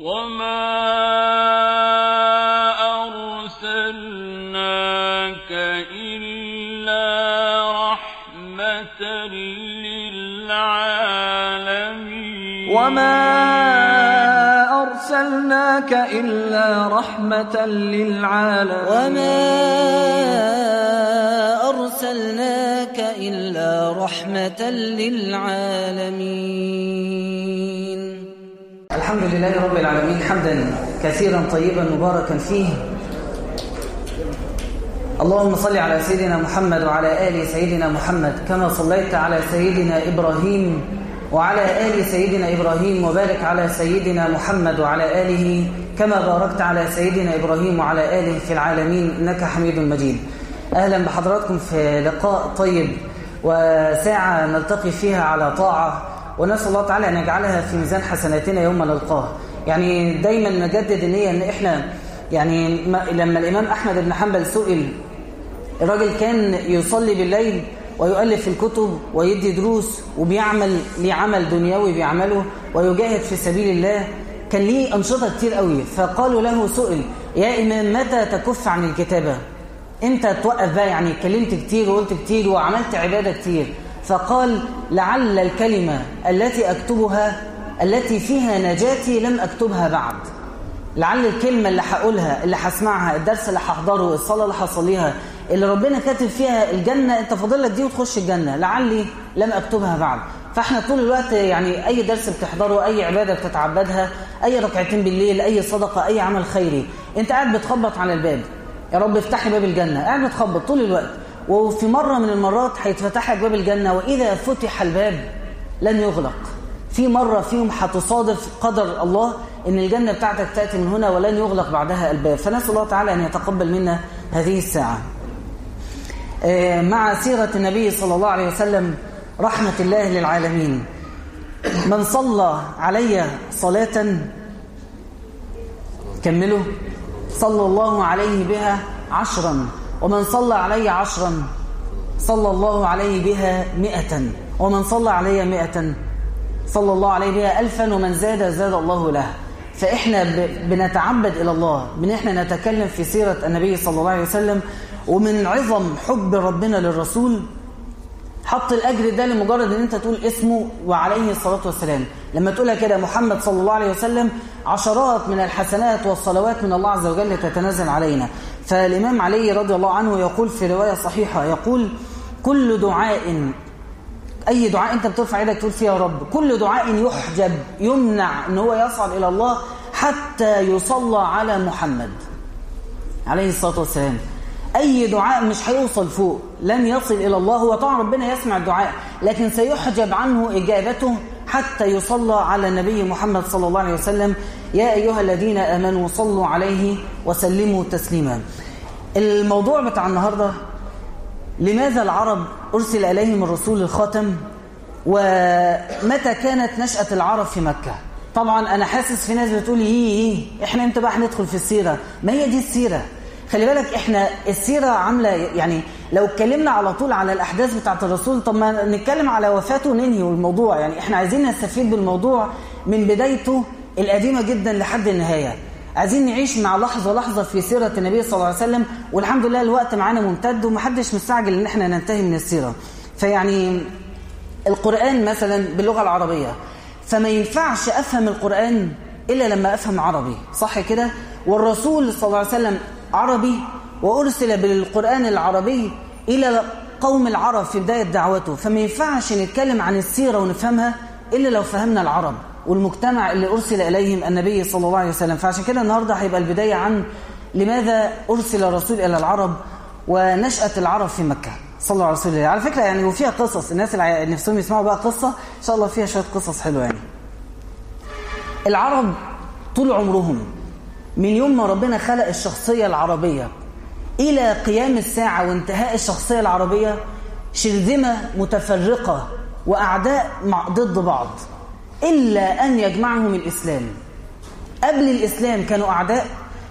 وما أرسلناك إلا رحمة للعالمين وما أرسلناك إلا رحمة للعالمين وما أرسلناك إلا رحمة للعالمين الحمد لله رب العالمين حمدا كثيرا طيبا مباركا فيه. اللهم صل على سيدنا محمد وعلى آل سيدنا محمد كما صليت على سيدنا إبراهيم وعلى آل سيدنا إبراهيم وبارك على سيدنا محمد وعلى آله كما باركت على سيدنا إبراهيم وعلى آله في العالمين إنك حميد مجيد. أهلا بحضراتكم في لقاء طيب وساعة نلتقي فيها على طاعة. ونسأل الله تعالى أن يجعلها في ميزان حسناتنا يوم نلقاه يعني دايما نجدد النية أن إحنا يعني لما الإمام أحمد بن حنبل سئل الراجل كان يصلي بالليل ويؤلف الكتب ويدي دروس وبيعمل ليه عمل دنيوي بيعمله ويجاهد في سبيل الله. كان ليه أنشطة كتير قوي. فقالوا له سئل يا إمام متى تكف عن الكتابة؟ إمتى توقف بقى؟ يعني اتكلمت كتير وقلت كتير وعملت عبادة كتير. فقال لعل الكلمة التي أكتبها التي فيها نجاتي لم أكتبها بعد. لعل الكلمة اللي هقولها اللي هسمعها الدرس اللي هحضره الصلاة اللي هصليها اللي ربنا كاتب فيها الجنة أنت فاضل لك دي وتخش الجنة. لعلي لم أكتبها بعد. فإحنا طول الوقت يعني أي درس بتحضره أي عبادة بتتعبدها أي ركعتين بالليل أي صدقة أي عمل خيري أنت قاعد بتخبط على الباب. يا رب افتح لي باب الجنة. قاعد بتخبط طول الوقت. وفي مرة من المرات هيتفتح لك باب الجنة وإذا فتح الباب لن يغلق. في مرة فيهم هتصادف قدر الله إن الجنة بتاعتك تأتي من هنا ولن يغلق بعدها الباب. فنسأل الله تعالى أن يتقبل منا هذه الساعة. مع سيرة النبي صلى الله عليه وسلم رحمة الله للعالمين. من صلى علي صلاة كملوا. صلى الله عليه بها عشرا. ومن صلى علي عشرا صلى الله عليه بها مئة ومن صلى علي مئة صلى الله عليه بها ألفا. ومن زاد زاد الله له. فإحنا بنتعبد إلى الله. بن إحنا نتكلم في سيرة النبي صلى الله عليه وسلم. ومن عظم حب ربنا للرسول. حط الأجر ده لمجرد أن أنت تقول اسمه وعليه الصلاة والسلام. لما تقولها كده محمد صلى الله عليه وسلم عشرات من الحسنات والصلوات من الله عز وجل تتنزل علينا. فالإمام علي رضي الله عنه يقول في رواية صحيحة يقول كل دعاء أي دعاء أنت بترفع يدك تقول فيها يا رب. كل دعاء يحجب يمنع أن هو يصعد إلى الله حتى يصلى على محمد. عليه الصلاة والسلام. أي دعاء مش هيوصل فوق. لن يصل إلى الله. هو طبعا ربنا يسمع الدعاء لكن سيحجب عنه إجابته حتى يصلى على النبي محمد صلى الله عليه وسلم. يا أيها الذين آمنوا صلوا عليه وسلموا تسليما. الموضوع بتاع النهاردة لماذا العرب أرسل إليهم الرسول الخاتم؟ ومتى كانت نشأة العرب في مكة؟ طبعا أنا حاسس في ناس بتقول هي هي إحنا إمتى بقى هندخل في السيرة؟ ما هي دي السيرة. خلي بالك إحنا السيرة عاملة يعني لو اتكلمنا على طول على الأحداث بتاعت الرسول طب ما نتكلم على وفاته وننهي الموضوع يعني إحنا عايزين نستفيد بالموضوع من بدايته القديمة جدا لحد النهاية. عايزين نعيش مع لحظة لحظة في سيرة النبي صلى الله عليه وسلم والحمد لله الوقت معانا ممتد ومحدش مستعجل إن إحنا ننتهي من السيرة. فيعني القرآن مثلا باللغة العربية فما ينفعش أفهم القرآن إلا لما أفهم عربي صح كده؟ والرسول صلى الله عليه وسلم عربي وأرسل بالقرآن العربي إلى قوم العرب في بداية دعوته. فما ينفعش نتكلم عن السيرة ونفهمها إلا لو فهمنا العرب والمجتمع اللي أرسل إليهم النبي صلى الله عليه وسلم. فعشان كده النهاردة هيبقى البداية عن لماذا أرسل الرسول إلى العرب ونشأة العرب في مكة. صلى الله عليه وسلم. على فكرة يعني وفيها قصص. الناس اللي نفسهم يسمعوا بقى قصة إن شاء الله فيها شوية قصص حلوة يعني. العرب طول عمرهم من يوم ما ربنا خلق الشخصية العربية. إلى قيام الساعة وانتهاء الشخصية العربية شرذمة متفرقة وأعداء مع ضد بعض إلا أن يجمعهم الإسلام. قبل الإسلام كانوا أعداء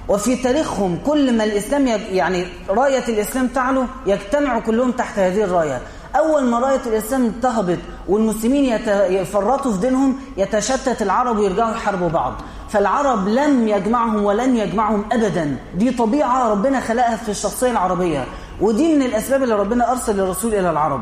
وفي تاريخهم كل ما الإسلام يعني راية الإسلام تعلو يجتمعوا كلهم تحت هذه الراية. أول ما راية الإسلام تهبط والمسلمين يتفرطوا في دينهم يتشتت العرب ويرجعوا يحاربوا بعض. فالعرب لم يجمعهم ولن يجمعهم أبدا. دي طبيعة ربنا خلقها في الشخصية العربية. ودي من الأسباب اللي ربنا أرسل الرسول إلى العرب.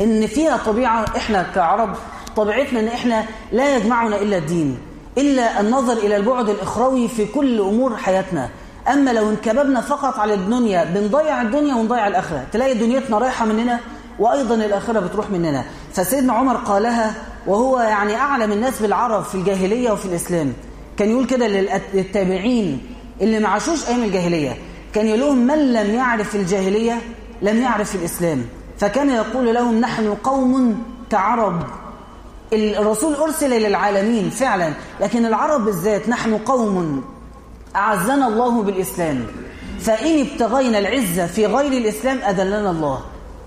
إن فيها طبيعة إحنا كعرب طبيعتنا إن إحنا لا يجمعنا إلا الدين إلا النظر إلى البعد الإخروي في كل أمور حياتنا. أما لو انكببنا فقط على الدنيا بنضيع الدنيا ونضيع الآخرة. تلاقي دنيتنا رايحة مننا وأيضا الآخرة بتروح مننا. فسيدنا عمر قالها وهو يعني أعلم الناس بالعرب في الجاهلية وفي الإسلام. كان يقول كده للتابعين اللي ما عاشوش أيام الجاهلية. كان يقول لهم من لم يعرف الجاهلية لم يعرف الإسلام. فكان يقول لهم نحن قوم كعرب. الرسول أرسل للعالمين فعلا لكن العرب بالذات نحن قوم. أعزنا الله بالإسلام. فإن ابتغينا العزة في غير الإسلام أذلنا الله.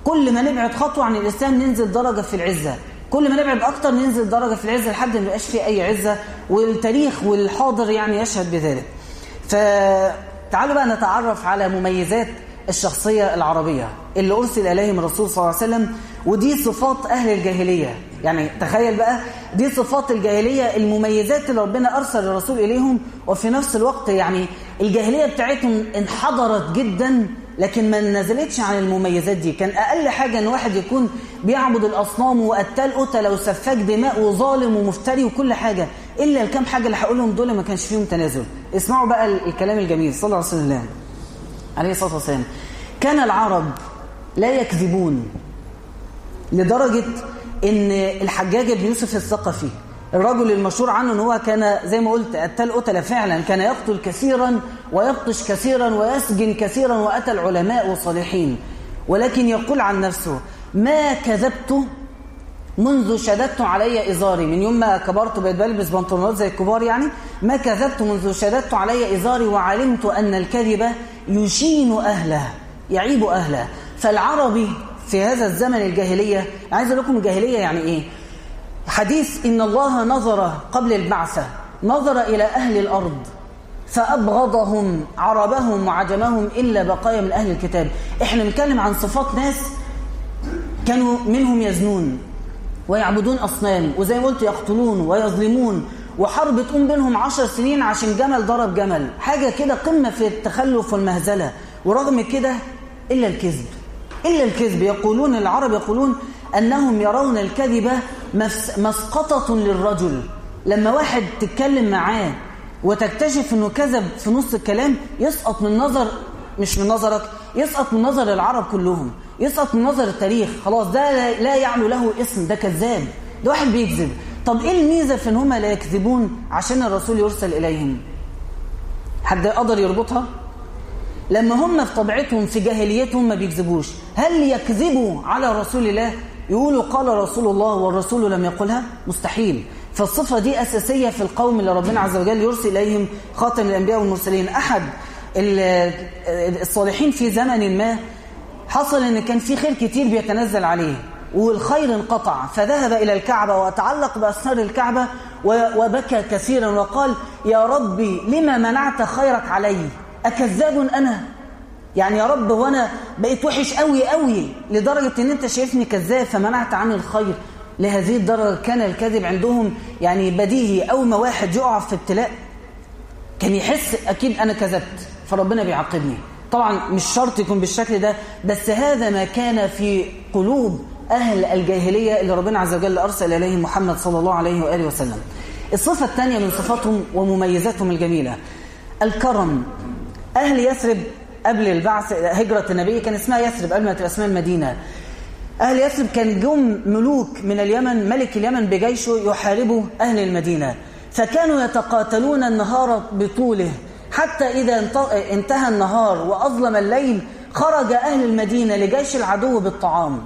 كل ما نبعد خطوة عن الإسلام ننزل درجة في العزة. كل ما نبعد أكتر ننزل درجة في العزة لحد ما يبقاش في أي عزة والتاريخ والحاضر يعني يشهد بذلك. فتعالوا بقى نتعرف على مميزات الشخصية العربية اللي أرسل إليهم الرسول صلى الله عليه وسلم ودي صفات أهل الجاهلية. يعني تخيل بقى دي صفات الجاهلية المميزات اللي ربنا أرسل الرسول إليهم وفي نفس الوقت يعني الجاهلية بتاعتهم انحدرت جدا لكن ما نزلتش عن المميزات دي. كان أقل حاجة أن واحد يكون بيعبد الأصنام وقتال قتل وسفاك دماء وظالم ومفتري وكل حاجة إلا الكام حاجة اللي هقولهم دول ما كانش فيهم تنازل. اسمعوا بقى الكلام الجميل. صلى الله عليه وسلم. عليه الصلاة والسلام. كان العرب لا يكذبون لدرجة إن الحجاج بن يوسف الثقفي الرجل المشهور عنه إن هو كان زي ما قلت قتال قتل فعلا كان يقتل كثيرا ويبطش كثيرا ويسجن كثيرا واتى العلماء والصالحين ولكن يقول عن نفسه ما كذبت منذ شددت علي إزاري. من يوم ما كبرت بقيت بلبس بنطلونات زي الكبار يعني ما كذبت منذ شددت علي إزاري وعلمت أن الكذب يشين أهله يعيب أهله. فالعربي في هذا الزمن الجاهلية عايز أقول لكم الجاهلية يعني إيه؟ حديث إن الله نظر قبل البعثة نظر إلى أهل الأرض فأبغضهم عربهم وعجمهم إلا بقايا من أهل الكتاب. إحنا بنتكلم عن صفات ناس كانوا منهم يزنون ويعبدون أصنام وزي ما قلت يقتلون ويظلمون وحرب تقوم بينهم عشر سنين عشان جمل ضرب جمل. حاجة كده قمة في التخلف والمهزلة. ورغم كده إلا الكذب. إلا الكذب. يقولون العرب يقولون أنهم يرون الكذب مسقطة للرجل. لما واحد تتكلم معاه وتكتشف أنه كذب في نص الكلام يسقط من نظر مش من نظرك يسقط من نظر العرب كلهم يسقط من نظر التاريخ. خلاص ده لا يعلو له اسم ده كذاب ده واحد بيكذب. طب إيه الميزة في إن هم لا يكذبون عشان الرسول يرسل إليهم؟ حد قدر يربطها؟ لما هم في طبيعتهم في جاهليتهم ما بيكذبوش. هل يكذبوا على رسول الله؟ يقولوا قال رسول الله والرسول لم يقلها مستحيل. فالصفة دي أساسية في القوم اللي ربنا عز وجل يرسل إليهم خاتم الأنبياء والمرسلين. أحد الصالحين في زمن ما حصل إن كان في خير كتير بيتنزل عليه والخير انقطع. فذهب إلى الكعبة وتعلق بأسنار الكعبة وبكى كثيرا وقال يا ربي لما منعت خيرك علي؟ أكذاب أنا؟ يعني يا رب وأنا بقيت وحش قوي قوي لدرجة إن أنت شايفني كذاب فمنعت عني الخير. لهذه الدرجة كان الكذب عندهم يعني بديهي. أول ما واحد يقع في ابتلاء كان يحس أكيد أنا كذبت فربنا بيعاقبني. طبعا مش شرط يكون بالشكل ده بس هذا ما كان في قلوب أهل الجاهلية اللي ربنا عز وجل أرسل إليهم محمد صلى الله عليه وآله وسلم. الصفة الثانية من صفاتهم ومميزاتهم الجميلة. الكرم. أهل يثرب قبل البعث هجرة النبي كان اسمها يثرب قبل ما تبقى اسمها المدينة. أهل يثرب كان جم ملوك من اليمن ملك اليمن بجيشه يحاربوا أهل المدينة. فكانوا يتقاتلون النهار بطوله. حتى إذا انتهى النهار وأظلم الليل خرج أهل المدينة لجيش العدو بالطعام.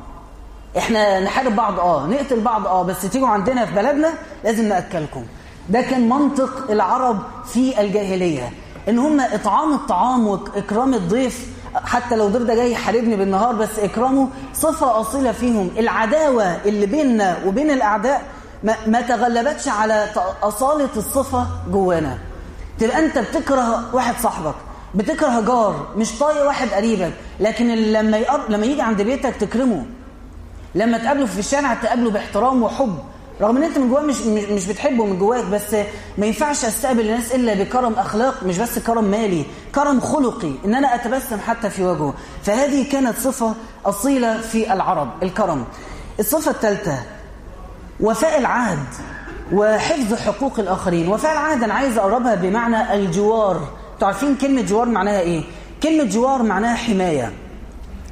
إحنا نحارب بعض آه نقتل بعض آه بس تيجوا عندنا في بلدنا لازم نأكلكم. ده كان منطق العرب في الجاهلية. ان هم اطعام الطعام واكرام الضيف حتى لو ضيف ده جاي يحاربني بالنهار بس اكرامه صفة اصيلة فيهم. العداوة اللي بيننا وبين الاعداء ما, تغلبتش على أصالة الصفة جوانا. تبقى انت بتكره واحد صاحبك بتكره جار مش طايق واحد قريبك لكن لما. لما يجي عند بيتك تكرمه. لما تقابله في الشارع تقابله باحترام وحب. رغم إن أنت من جواك مش مش بتحبه من جواك بس ما ينفعش أستقبل الناس إلا بكرم أخلاق مش بس كرم مالي كرم خلقي إن أنا أتبسم حتى في وجهه. فهذه كانت صفة أصيلة في العرب الكرم. الصفة الثالثة وفاء العهد وحفظ حقوق الآخرين. وفاء العهد أنا عايز أقربها بمعنى الجوار. تعرفين كلمة جوار معناها إيه؟ كلمة جوار معناها حماية.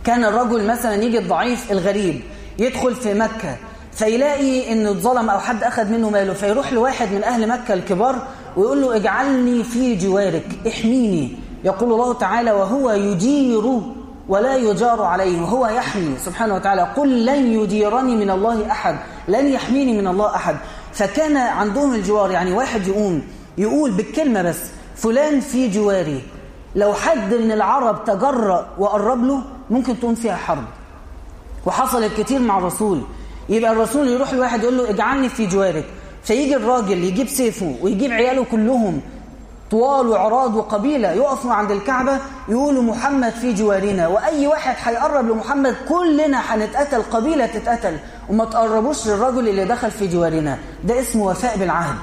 كان الرجل مثلا يجي الضعيف الغريب يدخل في مكة فيلاقي انه اتظلم أو حد أخذ منه ماله فيروح لواحد من أهل مكة الكبار ويقول له اجعلني في جوارك احميني. يقول الله تعالى وهو يجير ولا يجار عليه وهو يحمي. سبحانه وتعالى قل لن يجيرني من الله أحد لن يحميني من الله أحد. فكان عندهم الجوار يعني واحد يقوم يقول بالكلمة بس فلان في جواري لو حد من العرب تجرأ وقرب له ممكن تقوم فيها حرب. وحصلت كتير مع الرسول. يبقى الرسول يروح لواحد يقول له اجعلني في جوارك. فيجي الراجل يجيب سيفه ويجيب عياله كلهم طوال وعراض وقبيلة يقفوا عند الكعبة يقولوا محمد في جوارنا وأي واحد هيقرب لمحمد كلنا هنتقتل قبيلة تتقتل. وما تقربوش للرجل اللي دخل في جوارنا. ده اسمه وفاء بالعهد.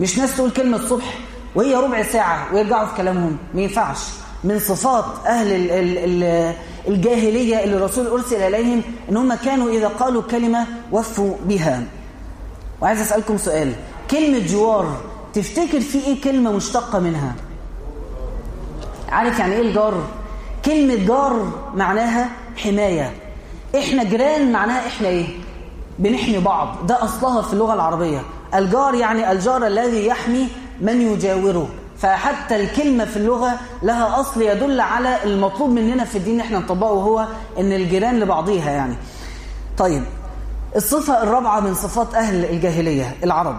مش ناس تقول كلمة الصبح وهي ربع ساعة ويرجعوا في كلامهم. ما ينفعش. من صفات أهل ال ال ال الجاهلية اللي الرسول أرسل إليهم إن هم كانوا إذا قالوا كلمة وفوا بها. وعايز أسألكم سؤال. كلمة جوار تفتكر في إيه كلمة مشتقة منها؟ عارف يعني إيه الجار؟ كلمة جار معناها حماية. إحنا جيران معناها إحنا إيه؟ بنحمي بعض. ده أصلها في اللغة العربية. الجار يعني الجار الذي يحمي من يجاوره. فحتى الكلمة في اللغة لها أصل يدل على المطلوب مننا في الدين إحنا نطبقه وهو إن الجيران لبعضيها يعني. طيب الصفة الرابعة من صفات أهل الجاهلية العرب.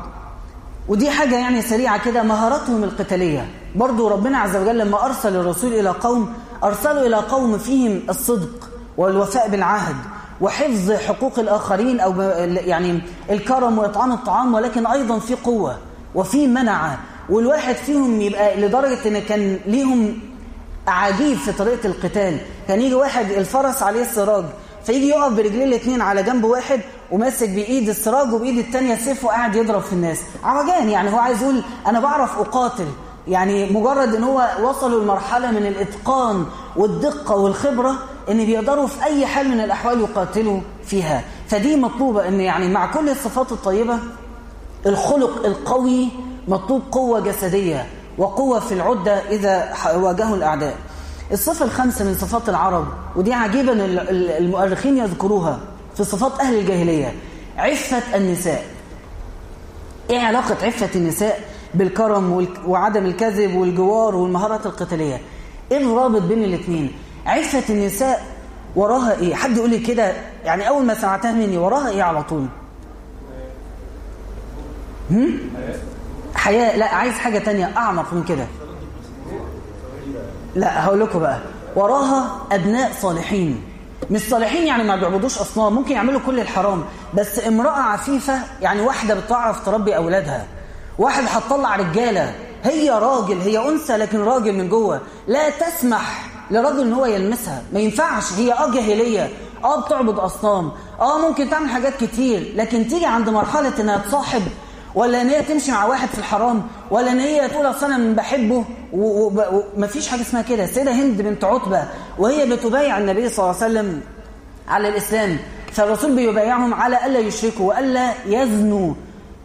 ودي حاجة يعني سريعة كده مهارتهم القتالية. برضو ربنا عز وجل لما أرسل الرسول إلى قوم أرسلوا إلى قوم فيهم الصدق والوفاء بالعهد وحفظ حقوق الآخرين أو يعني الكرم وإطعام الطعام ولكن أيضا في قوة وفي منعة والواحد فيهم يبقى لدرجة إن كان ليهم عجيب في طريقة القتال. كان يجي واحد الفرس عليه السراج فيجي يقف برجليه الاثنين على جنب واحد وماسك بإيد السراج وبإيد الثانية السيف وقاعد يضرب في الناس. عوجان يعني هو عايز يقول أنا بعرف أقاتل. يعني مجرد إن هو وصلوا لمرحلة من الإتقان والدقة والخبرة إن بيقدروا في أي حال من الأحوال يقاتلوا فيها. فدي مطلوبة إن يعني مع كل الصفات الطيبة الخلق القوي مطلوب قوة جسدية وقوة في العدة إذا واجهوا الأعداء. الصفة الخامسة من صفات العرب ودي عجيبا المؤرخين يذكروها في صفات أهل الجاهلية. عفة النساء. إيه علاقة عفة النساء بالكرم وعدم الكذب والجوار والمهارات القتالية؟ إيه الرابط بين الاثنين عفة النساء وراها إيه؟ حد يقول لي كده؟ يعني أول ما سمعتها مني وراها إيه على طول؟ هم؟ حياة لا عايز حاجة تانية أعمق من كده. لا هقول لكم بقى. وراها أبناء صالحين. مش صالحين يعني ما بيعبدوش أصنام ممكن يعملوا كل الحرام. بس امرأة عفيفة يعني واحدة بتعرف تربي أولادها. واحد هتطلع رجالة. هي راجل هي أنثى لكن راجل من جوه. لا تسمح لرجل إن هو يلمسها. ما ينفعش. هي آه جاهلية. آه بتعبد أصنام. آه ممكن تعمل حاجات كتير. لكن تيجي عند مرحلة إنها تصاحب ولا إن هي تمشي مع واحد في الحرام ولا إن هي تقول أصل أنا بحبه ومفيش حاجة اسمها كده. السيدة هند بنت عتبة وهي بتبايع النبي صلى الله عليه وسلم على الإسلام. فالرسول بيبايعهم على ألا يشركوا وألا يزنوا.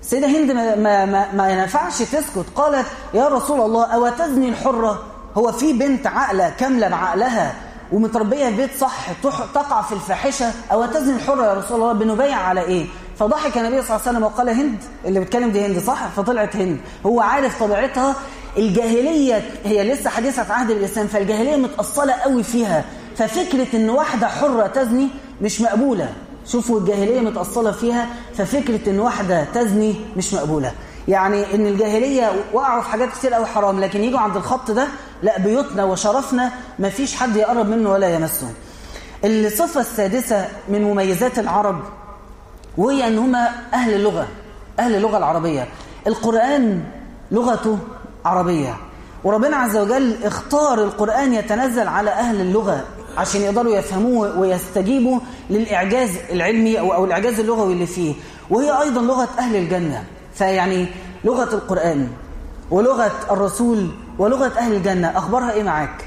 السيدة هند ما, ما, ما, ما ينفعش تسكت. قالت يا رسول الله أو تزني الحرة؟ هو في بنت عاقلة كاملة بعقلها ومتربية في بيت صح تقع في الفاحشة. أو تزني الحرة يا رسول الله؟ بنبايع على إيه؟ فضحك النبي صلى الله عليه وسلم وقال هند اللي بتكلم دي هند صح؟ فطلعت هند. هو عارف طبيعتها. الجاهلية هي لسه حديثة عهد الإسلام فالجاهلية متأصلة قوي فيها. ففكرة إن واحدة حرة تزني مش مقبولة. شوفوا الجاهلية متأصلة فيها ففكرة إن واحدة تزني مش مقبولة. يعني إن الجاهلية وقعوا في حاجات كتير قوي حرام لكن يجوا عند الخط ده لا بيوتنا وشرفنا مفيش حد يقرب منه ولا يمسه. الصفة السادسة من مميزات العرب وهي ان هم أهل اللغة أهل اللغة العربية. القرآن لغته عربية. وربنا عز وجل اختار القرآن يتنزل على أهل اللغة عشان يقدروا يفهموه ويستجيبوا للإعجاز العلمي أو, أو الإعجاز اللغوي اللي فيه. وهي أيضا لغة أهل الجنة. فيعني لغة القرآن ولغة الرسول ولغة أهل الجنة. أخبارها إيه معاك؟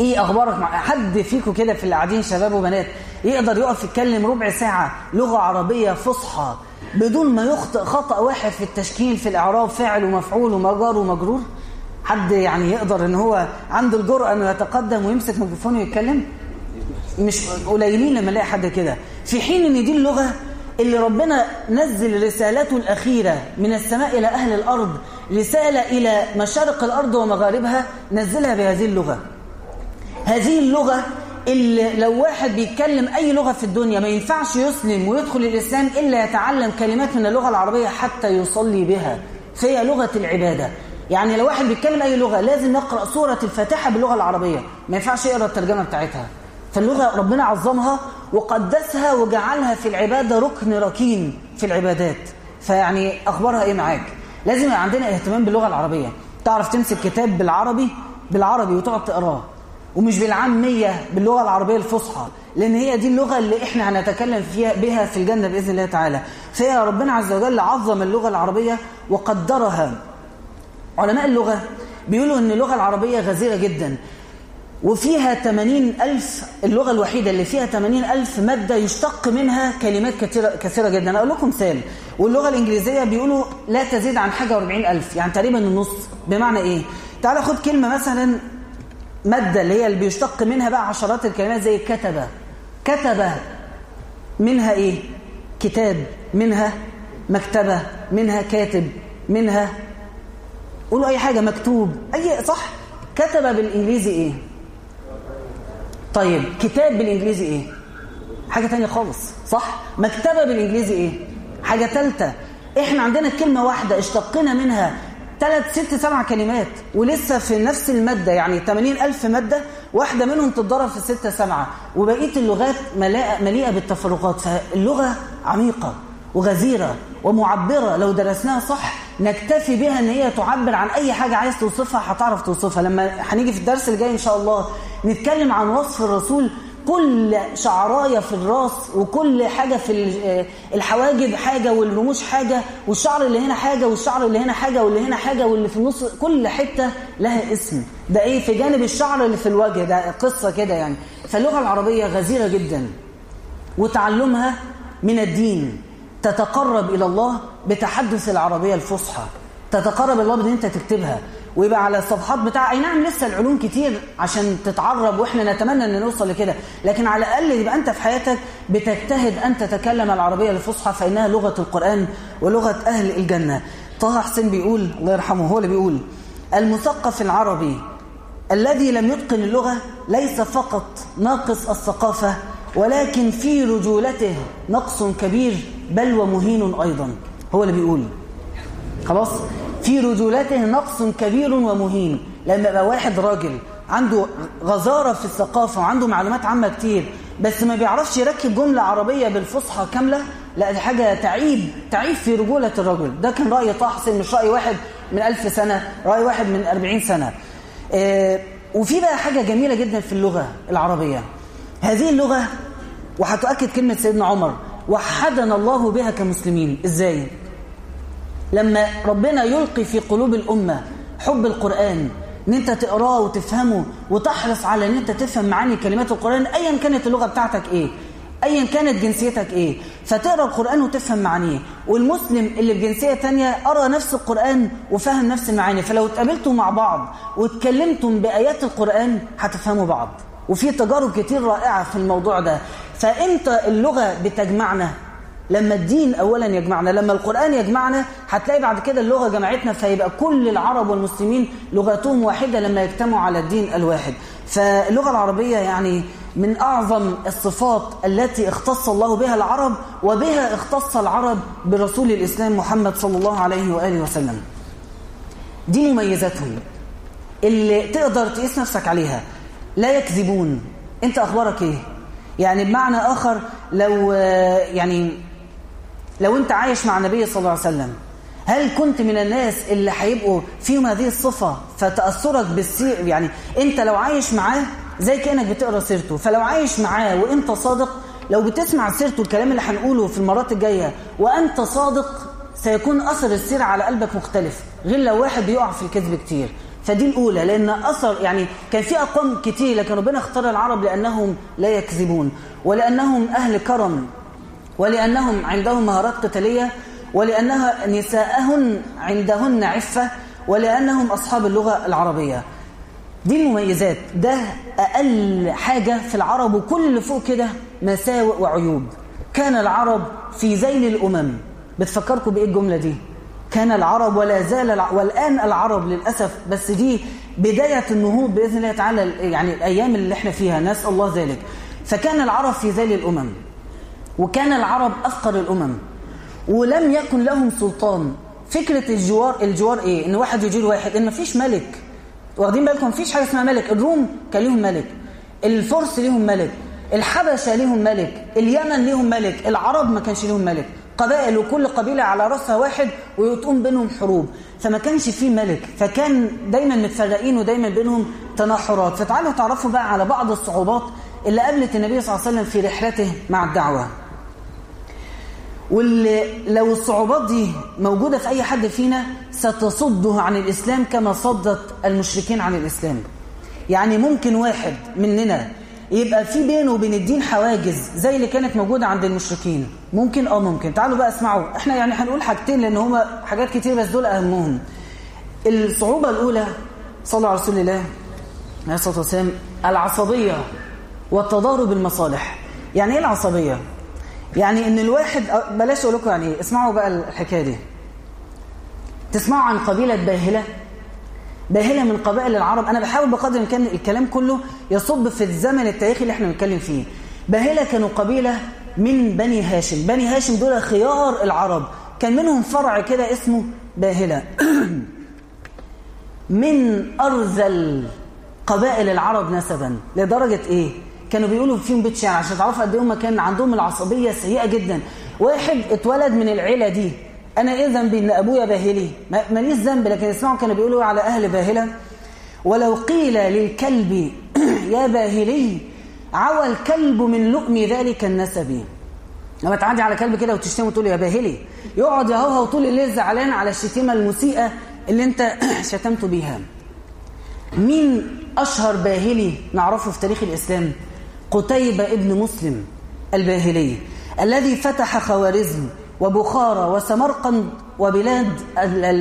إيه أخبارك مع حد فيكم كده في اللي قاعدين شباب وبنات؟ يقدر يقف يتكلم ربع ساعة لغة عربية فصحى بدون ما يخطئ خطأ واحد في التشكيل في الإعراب فاعل ومفعول ومجار ومجرور. حد يعني يقدر إن هو عنده الجرأه انه يتقدم ويمسك ميكروفون ويتكلم؟ مش قليلين لما الاقي حد كده. في حين إن دي اللغة اللي ربنا نزل رسالته الأخيرة من السماء إلى أهل الأرض رسالة إلى مشارق الأرض ومغاربها نزلها بهذه اللغة. هذه اللغة اللي لو واحد بيتكلم أي لغة في الدنيا ما ينفعش يسلم ويدخل الإسلام إلا يتعلم كلمات من اللغة العربية حتى يصلي بها. فهي لغة العبادة. يعني لو واحد بيتكلم أي لغة لازم يقرأ سورة الفاتحة باللغة العربية. ما ينفعش يقرأ الترجمة بتاعتها. فاللغة ربنا عظمها وقدسها وجعلها في العبادة ركن ركين في العبادات. فيعني أخبارها إيه معاك؟ لازم عندنا اهتمام باللغة العربية. تعرف تمسك كتاب بالعربي؟ بالعربي وتقعد تقراه. ومش بالعامية باللغة العربية الفصحى لأن هي دي اللغة اللي إحنا هنتكلم فيها بها في الجنة بإذن الله تعالى. فهي ربنا عز وجل عظم اللغة العربية وقدرها. علماء اللغة بيقولوا أن اللغة العربية غزيرة جدا وفيها 80 ألف اللغة الوحيدة اللي فيها 80 ألف مادة يشتق منها كلمات كثيرة, كثيرة جدا. أقول لكم مثال واللغة الإنجليزية بيقولوا لا تزيد عن حاجة 40 ألف يعني تقريبا النص. بمعنى إيه؟ تعال خد كلمة مثلا مادة اللي هي اللي بيشتق منها بقى عشرات الكلمات زي كتبة كتبة منها إيه؟ كتاب. منها مكتبة. منها كاتب. منها قولوا أي حاجة مكتوب. أي صح. كتبة بالإنجليزي إيه؟ طيب كتاب بالإنجليزي إيه؟ حاجة تانية خالص صح؟ مكتبة بالإنجليزي إيه؟ حاجة تالتة. إحنا عندنا كلمة واحدة اشتقنا منها ثلاث ست سبع كلمات ولسه في نفس المادة يعني 80 ألف مادة واحدة منهم تتضرب في ستة سبعة. وبقية اللغات مليئة بالتفرقات. فاللغة عميقة وغزيرة ومعبرة. لو درسناها صح نكتفي بها إن هي تعبر عن أي حاجة عايز توصفها هتعرف توصفها. لما هنيجي في الدرس الجاي إن شاء الله نتكلم عن وصف الرسول كل شعراية في الراس وكل حاجة في الحواجب حاجة والرموش حاجة والشعر اللي هنا حاجة والشعر اللي هنا حاجة واللي هنا حاجة واللي في النص كل حتة لها اسم. ده إيه؟ في جانب الشعر اللي في الوجه. ده قصة كده يعني. فاللغة العربية غزيرة جدا. وتعلمها من الدين. تتقرب إلى الله بتحدث العربية الفصحى. تتقرب الله بإن أنت تكتبها. ويبقى على الصفحات بتاع أي نعم لسه العلوم كتير عشان تتعرب وإحنا نتمنى إن نوصل لكده. لكن على الأقل يبقى أنت في حياتك بتجتهد أن تتكلم العربية الفصحى فإنها لغة القرآن ولغة أهل الجنة. طه حسين بيقول الله يرحمه هو اللي بيقول المثقف العربي الذي لم يتقن اللغة ليس فقط ناقص الثقافة ولكن في رجولته نقص كبير بل ومهين أيضا. هو اللي بيقول. خلاص؟ في رجولته نقص كبير ومهين لما يبقى واحد راجل عنده غزارة في الثقافة وعنده معلومات عامة كتير بس ما بيعرفش يركب جملة عربية بالفصحى كاملة لا دي حاجة تعيب تعيب في رجولة الرجل. ده كان رأي طه حسين مش رأي واحد من ألف سنة رأي واحد من أربعين سنة. آه وفي بقى حاجة جميلة جدا في اللغة العربية. هذه اللغة وهتؤكد كلمة سيدنا عمر وحدنا الله بها كمسلمين. إزاي؟ لما ربنا يلقي في قلوب الأمة حب القرآن إن أنت تقراه وتفهمه وتحرص على إن أنت تفهم معاني كلمات القرآن ايا كانت اللغة بتاعتك إيه؟ ايا كانت جنسيتك إيه؟ فتقرأ القرآن وتفهم معانيه. والمسلم اللي بجنسية تانية قرأ نفس القرآن وفهم نفس المعاني. فلو اتقابلتوا مع بعض واتكلمتم بآيات القرآن هتفهموا بعض. وفي تجارب كتير رائعة في الموضوع ده. فانت اللغة بتجمعنا؟ لما الدين اولا يجمعنا لما القرآن يجمعنا هتلاقي بعد كده اللغة جمعتنا فيبقى كل العرب والمسلمين لغتهم واحدة لما يجتمعوا على الدين الواحد. فاللغة العربية يعني من أعظم الصفات التي اختص الله بها العرب وبها اختص العرب برسول الإسلام محمد صلى الله عليه وآله وسلم. دي مميزاتهم. اللي تقدر تقيس نفسك عليها. لا يكذبون. انت أخبارك إيه؟ يعني بمعنى آخر لو يعني لو انت عايش مع النبي صلى الله عليه وسلم هل كنت من الناس اللي هيبقوا فيهم هذه الصفة فتأثرك بالسير يعني انت لو عايش معاه زي كأنك بتقرأ سيرته فلو عايش معاه وانت صادق لو بتسمع سيرته الكلام اللي هنقوله في المرات الجاية وانت صادق سيكون أثر السير على قلبك مختلف غير لو واحد بيقع في الكذب كتير. فدي الأولى لأن أثر يعني كان في أقوام كتير لكن ربنا اختار العرب لأنهم لا يكذبون ولأنهم أهل كرم. ولأنهم عندهم مهارات قتالية ولأنها نساءهن عندهن عفة ولأنهم أصحاب اللغة العربية. دي المميزات. ده أقل حاجة في العرب وكل فوق كده مساوئ وعيوب. كان العرب في ذيل الأمم. بتفكركم بإيه الجملة دي؟ كان العرب ولا زال الع... والآن العرب للأسف بس دي بداية النهوض بإذن الله تعالى يعني الأيام اللي إحنا فيها. نسأل الله ذلك. فكان العرب في ذيل الأمم. وكان العرب أفقر الأمم ولم يكن لهم سلطان. فكرة الجوار الجوار إيه؟ إن واحد يجير واحد إن مفيش ملك. واخدين بالكم مفيش حاجة اسمها ملك. الروم كان ليهم ملك الفرس ليهم ملك الحبشة ليهم ملك اليمن ليهم ملك العرب ما كانش ليهم ملك. قبائل وكل قبيلة على رأسها واحد ويقوم بينهم حروب. فما كانش فيه ملك. فكان دايما متفرقين ودايما بينهم تناحرات فتعالوا تعرفوا بقى على بعض الصعوبات اللي قابلت النبي صلى الله عليه وسلم في رحلته مع الدعوة. واللي لو الصعوبات دي موجودة في أي حد فينا ستصده عن الإسلام كما صدت المشركين عن الإسلام. يعني ممكن واحد مننا يبقى في بينه وبين الدين حواجز زي اللي كانت موجودة عند المشركين. ممكن؟ آه ممكن. تعالوا بقى اسمعوا. إحنا يعني هنقول حاجتين لأن هما حاجات كتير بس دول أهمهم. الصعوبة الأولى صلى على رسول الله عليه الصلاة والسلام العصبية والتضارب المصالح. يعني إيه العصبية؟ يعني إن الواحد بلاش أقول لكم يعني إيه اسمعوا بقى الحكاية دي. تسمعوا عن قبيلة باهلة؟ باهلة من قبائل العرب. أنا بحاول بقدر الإمكان الكلام كله يصب في الزمن التاريخي اللي إحنا بنتكلم فيه. باهلة كانوا قبيلة من بني هاشم. بني هاشم دول خيار العرب. كان منهم فرع كده اسمه باهلة. من أرذل قبائل العرب نسبا. لدرجة إيه؟ كانوا بيقولوا فيهم بيت شعر عشان تعرفوا قد إيه هم كان عندهم العصبية سيئه جدا. واحد اتولد من العيلة دي. أنا إيه ذنبي إن أبويا باهلي؟ ماليش ذنب لكن اسمعوا كانوا بيقولوا على أهل باهلة. ولو قيل للكلب يا باهلي عوى الكلب من لؤم ذلك النسب. لما تعدي على كلب كده وتشتمه وتقول يا باهلي يقعد يهوهو طول الليل زعلان على الشتيمة المسيئة اللي أنت شتمته بيها. مين أشهر باهلي نعرفه في تاريخ الإسلام؟ قتيبة ابن مسلم الباهلي الذي فتح خوارزم وبخارى وسمرقند وبلاد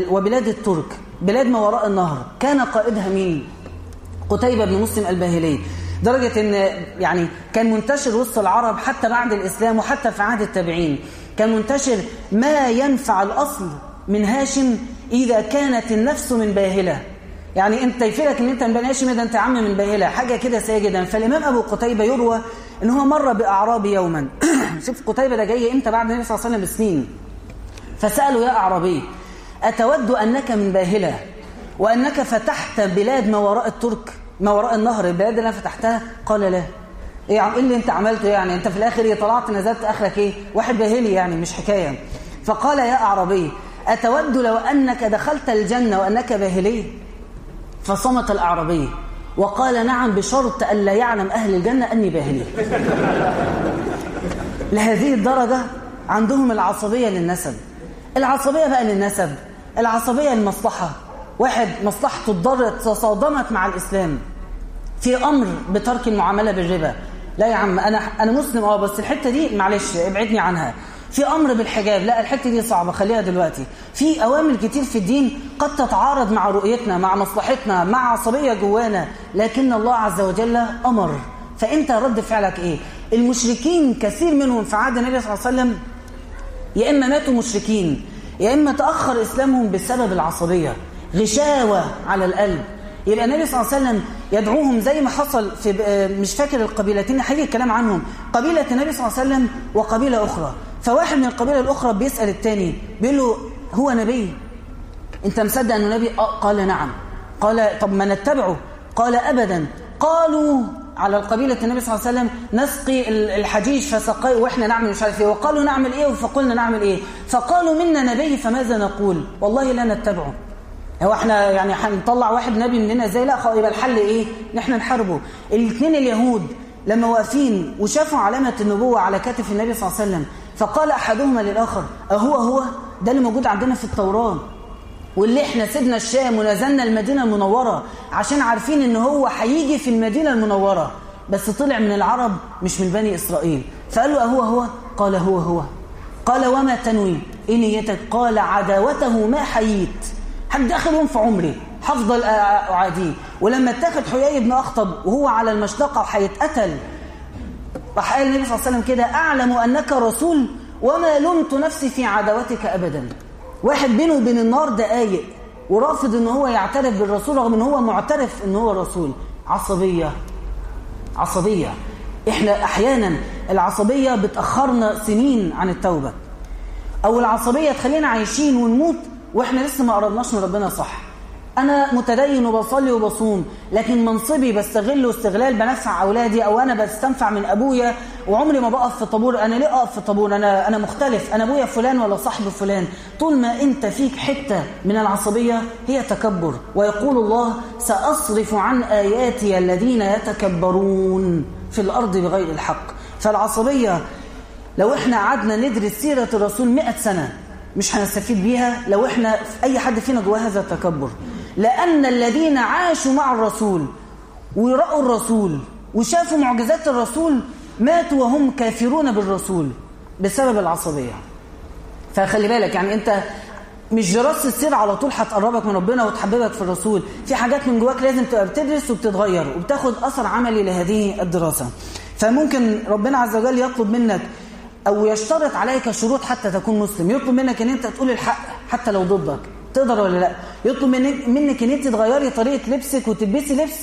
وبلاد الترك بلاد ما وراء النهر. كان قائدها مين؟ قتيبة بن مسلم الباهلي. درجة إن يعني كان منتشر وسط العرب حتى بعد الإسلام وحتى في عهد التابعين. كان منتشر ما ينفع الأصل من هاشم إذا كانت النفس من باهلة. يعني انت يفيدك ان انت من بني هاشم ده انت عم من باهله حاجة كده سيئه جدا فالإمام أبو قتيبة يروى إن هو مر باعرابي يوما. شوف قتيبة ده جاي إمتى؟ بعد النبي صلى الله عليه وسلم بسنين. فساله يا أعرابي أتود أنك من باهلة؟ وأنك فتحت بلاد ما وراء الترك ما وراء النهر البلاد اللي أنا فتحتها؟ قال لا. إيه اللي أنت عملته يعني؟ أنت في الآخر إيه طلعت نزلت أخرك إيه؟ واحد باهلي يعني مش حكاية. فقال يا أعرابي أتود لو أنك دخلت الجنة وأنك باهلي؟ فصمت الأعرابي وقال نعم بشرط ألا يعلم أهل الجنة أني باهلي. لهذه الدرجة عندهم العصبية للنسب. العصبية بقى للنسب. العصبية للمصلحة. واحد مصلحته الضر تصادمت مع الإسلام. في أمر بترك المعاملة بالربا. لا يا عم أنا أنا مسلم أه بس الحتة دي معلش ابعدني عنها. في أمر بالحجاب. لا الحتة دي صعبة. خليها دلوقتي. في أوامر كتير في الدين قد تتعارض مع رؤيتنا مع مصلحتنا مع عصبية جوانا لكن الله عز وجل أمر. فأنت رد فعلك إيه؟ المشركين كثير منهم في عهد النبي صلى الله عليه وسلم يا إما ماتوا مشركين يا إما تأخر إسلامهم بسبب العصبية. غشاوة على القلب. يبقى النبي صلى الله عليه وسلم يدعوهم زي ما حصل في مش فاكر القبيلتين هيجي الكلام عنهم. قبيلة النبي صلى الله عليه وسلم وقبيلة أخرى. فواحد من القبيلة الأخرى بيسأل التاني بيقول له هو نبي؟ أنت مصدق أنه نبي؟ آه. قال نعم. قال طب ما نتبعه. قال أبدا. قالوا على القبيلة النبي صلى الله عليه وسلم نسقي الحجيج فسقي وإحنا نعمل مش عارف إيه. وقالوا نعمل إيه؟ فقلنا نعمل إيه؟ فقالوا منا نبي فماذا نقول؟ والله لا نتبعه. هو إحنا يعني هنطلع واحد نبي مننا إزاي؟ لا يبقى الحل إيه؟ ان إحنا نحاربه. الاثنين اليهود لما واقفين وشافوا علامة النبوة على كتف النبي صلى الله عليه وسلم فقال أحدهما للآخر أهو هو ده اللي موجود عندنا في التوراة. واللي إحنا سيبنا الشام ونزلنا المدينة المنورة عشان عارفين إن هو هيجي في المدينة المنورة بس طلع من العرب مش من بني إسرائيل. فقال له أهو هو قال هو هو. قال وما تنوي؟ إيه نيتك قال عداوته ما حييت. يوم في عمري. هفضل اعاديه ولما اتاخد حيي بن أخطب وهو على المشنقه وهيتقتل راح قال النبي صلى الله عليه وسلم كده أعلم أنك رسول وما لمت نفسي في عداوتك ابدا. واحد بينه وبين النار دقايق ورافض إن هو يعترف بالرسول رغم إن هو معترف إن هو رسول. عصبية. عصبية. إحنا أحيانا العصبية بتأخرنا سنين عن التوبة. أو العصبية تخلينا عايشين ونموت وإحنا لسه ما قربناش من ربنا صح. أنا متدين وبصلي وبصوم لكن منصبي بستغله استغلال بنفع أولادي أو أنا بستنفع من أبويا وعمري ما بقف في طابور. أنا ليه أقف في طابور؟ أنا أنا مختلف. أنا أبويا فلان ولا صاحب فلان. طول ما أنت فيك حتة من العصبية هي تكبر. ويقول الله سأصرف عن آياتي الذين يتكبرون في الأرض بغير الحق فالعصبية لو إحنا قعدنا ندرس سيرة الرسول 100 سنة مش هنستفيد بيها لو إحنا أي حد فينا جواه هذا التكبر. لأن الذين عاشوا مع الرسول ورأوا الرسول وشافوا معجزات الرسول ماتوا وهم كافرون بالرسول بسبب العصبية. فخلي بالك يعني انت مش دراسه السير على طول هتقربك من ربنا وتحببك في الرسول. في حاجات من جواك لازم تبقى بتدرس وبتتغير وبتاخد أثر عملي لهذه الدراسة. فممكن ربنا عز وجل يطلب منك أو يشترط عليك شروط حتى تكون مسلم. يطلب منك إن أنت تقول الحق حتى لو ضدك. تقدر ولا لأ؟ يطلب منك, إن أنت تغيري طريقة لبسك وتلبسي لبس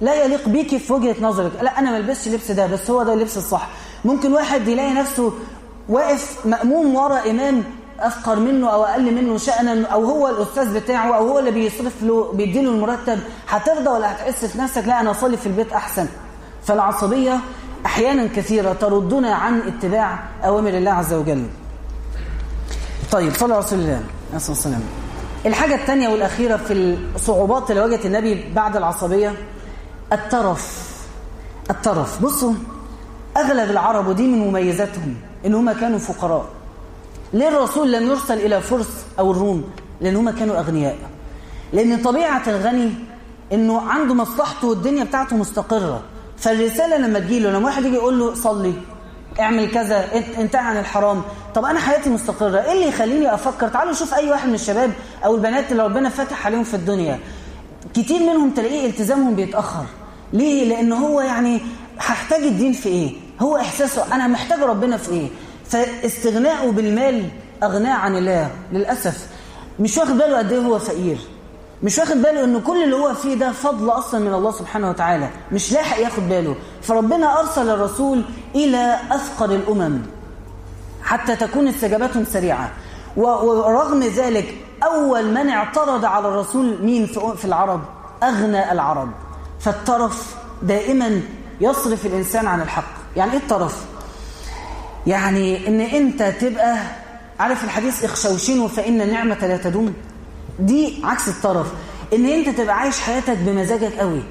لا يليق بيكي في وجهة نظرك. لأ أنا ما البسش اللبس ده بس هو ده اللبس الصح. ممكن واحد يلاقي نفسه واقف مأموم ورا إمام أفقر منه أو أقل منه شأنا أو هو الأستاذ بتاعه أو هو اللي بيصرف له بيديله المرتب هترضى ولا هتحس في نفسك؟ لأ أنا أصلي في البيت أحسن. فالعصبية أحيانا كثيرة تردنا عن اتباع أوامر الله عز وجل. طيب صلى الله عليه الصلاه والسلام الحاجة الثانية والأخيرة في الصعوبات اللي واجهت النبي بعد العصبية الترف. الترف. بصوا أغلب العرب ودي من مميزاتهم إن هم كانوا فقراء. ليه الرسول لم يرسل إلى فرس أو الروم؟ لأن هم كانوا أغنياء. لأن طبيعة الغني أنه عنده مصلحته والدنيا بتاعته مستقرة. فالرسالة لما تجيله لما واحد يجي يقول له صلي اعمل كذا انتهى عن الحرام طب أنا حياتي مستقرة إيه اللي يخليني أفكر تعالوا شوف أي واحد من الشباب أو البنات اللي ربنا فاتح عليهم في الدنيا كتير منهم تلاقيه التزامهم بيتأخر ليه؟ لأن هو يعني هحتاج الدين في إيه؟ هو إحساسه أنا محتاج ربنا في إيه؟ فاستغناءه بالمال أغناه عن الله للأسف مش واخد باله قد إيه هو فقير مش واخد باله ان كل اللي هو فيه ده فضل أصلا من الله سبحانه وتعالى. مش لاحق ياخد باله. فربنا أرسل الرسول إلى أثقل الأمم حتى تكون استجابتهم سريعة. ورغم ذلك أول من اعترض على الرسول مين في العرب؟ أغنى العرب. فالطرف دائما يصرف الإنسان عن الحق. يعني إيه الطرف؟ يعني إن أنت تبقى عارف الحديث اخشوشين فإن النعمه لا تدوم؟ دي عكس الطرف إن أنت تبقى عايش حياتك بمزاجك قوي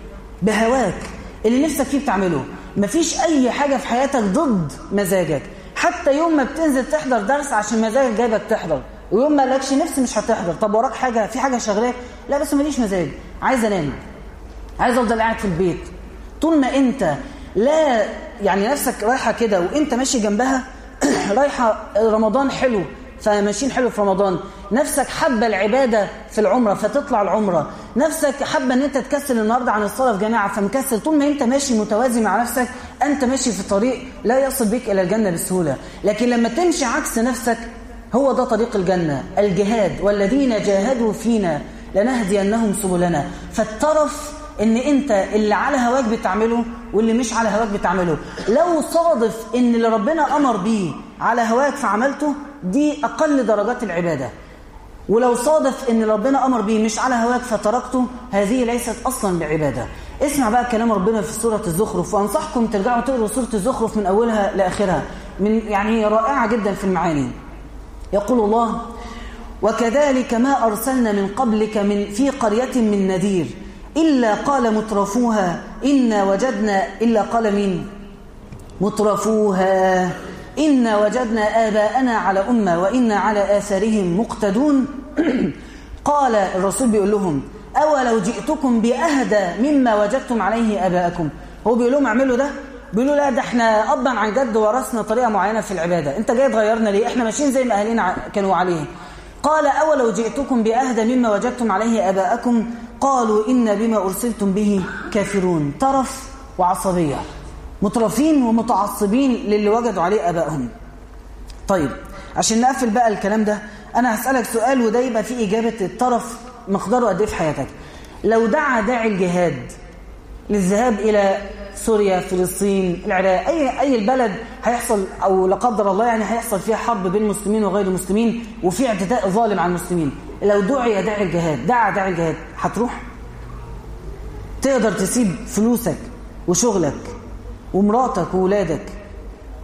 بهواك اللي نفسك فيه بتعمله. مفيش أي حاجة في حياتك ضد مزاجك. حتى يوم ما بتنزل تحضر درس عشان مزاجك جايبك تحضر ويوم ما لكش نفس مش هتحضر. طب وراك حاجة في حاجة شغلاك؟ لا بس ماليش مزاج عايز أنام عايز أفضل قاعد في البيت. طول ما أنت لا يعني نفسك رايحة كده وأنت ماشي جنبها رايحة رمضان حلو فماشيين حلو في رمضان. نفسك حابة العبادة في العمرة فتطلع العمرة. نفسك حابة إن أنت تكسل النهارده عن الصلاة في جماعة فمكسل. طول ما أنت ماشي متوازي مع نفسك أنت ماشي في طريق لا يصل بك إلى الجنة بسهولة. لكن لما تمشي عكس نفسك هو ده طريق الجنة. الجهاد والذين جاهدوا فينا لنهدينهم سبلنا. فالترف إن أنت اللي على هواك بتعمله واللي مش على هواك بتعمله. لو صادف إن اللي ربنا أمر بيه على هواك فعملته دي أقل درجات العبادة. ولو صادف إن ربنا أمر بيه مش على هواك فتركته هذه ليست أصلا بعبادة. اسمع بقى كلام ربنا في سورة الزخرف وأنصحكم ترجعوا تقروا سورة الزخرف من أولها لآخرها. من يعني رائعة جدا في المعاني. يقول الله وكذلك ما أرسلنا من قبلك من في قرية من نذير إلا قال مترفوها إنا وجدنا إلا قال مين؟ مترفوها. إن وجدنا آباءنا على أمة وإنا على آثارهم مقتدون قال الرسول بيقول لهم أولو جئتكم بأهدى مما وجدتم عليه آباءكم؟ هو بيقول لهم اعملوا ده. بيقولوا لا ده إحنا أبا عن جد ورثنا طريقة معينة في العبادة. أنت جاي تغيرنا ليه؟ إحنا ماشيين زي ما أهلنا كانوا عليه قال أولو جئتكم بأهدى مما وجدتم عليه آباءكم؟ قالوا إن بما أرسلتم به كافرون. طرف وعصبية. مترفين ومتعصبين للي وجدوا عليه آبائهم. طيب عشان نقفل بقى الكلام ده أنا هسألك سؤال وده يبقى فيه إجابة الطرف مقداره قد إيه في حياتك. لو دعا داعي الجهاد للذهاب إلى سوريا فلسطين العراق أي, أي البلد هيحصل أو لا قدر الله يعني هيحصل فيها حرب بين المسلمين وغير المسلمين وفي اعتداء ظالم على المسلمين. لو دعي داعي الجهاد دعا داعي الجهاد هتروح؟ تقدر تسيب فلوسك وشغلك ومراتك وولادك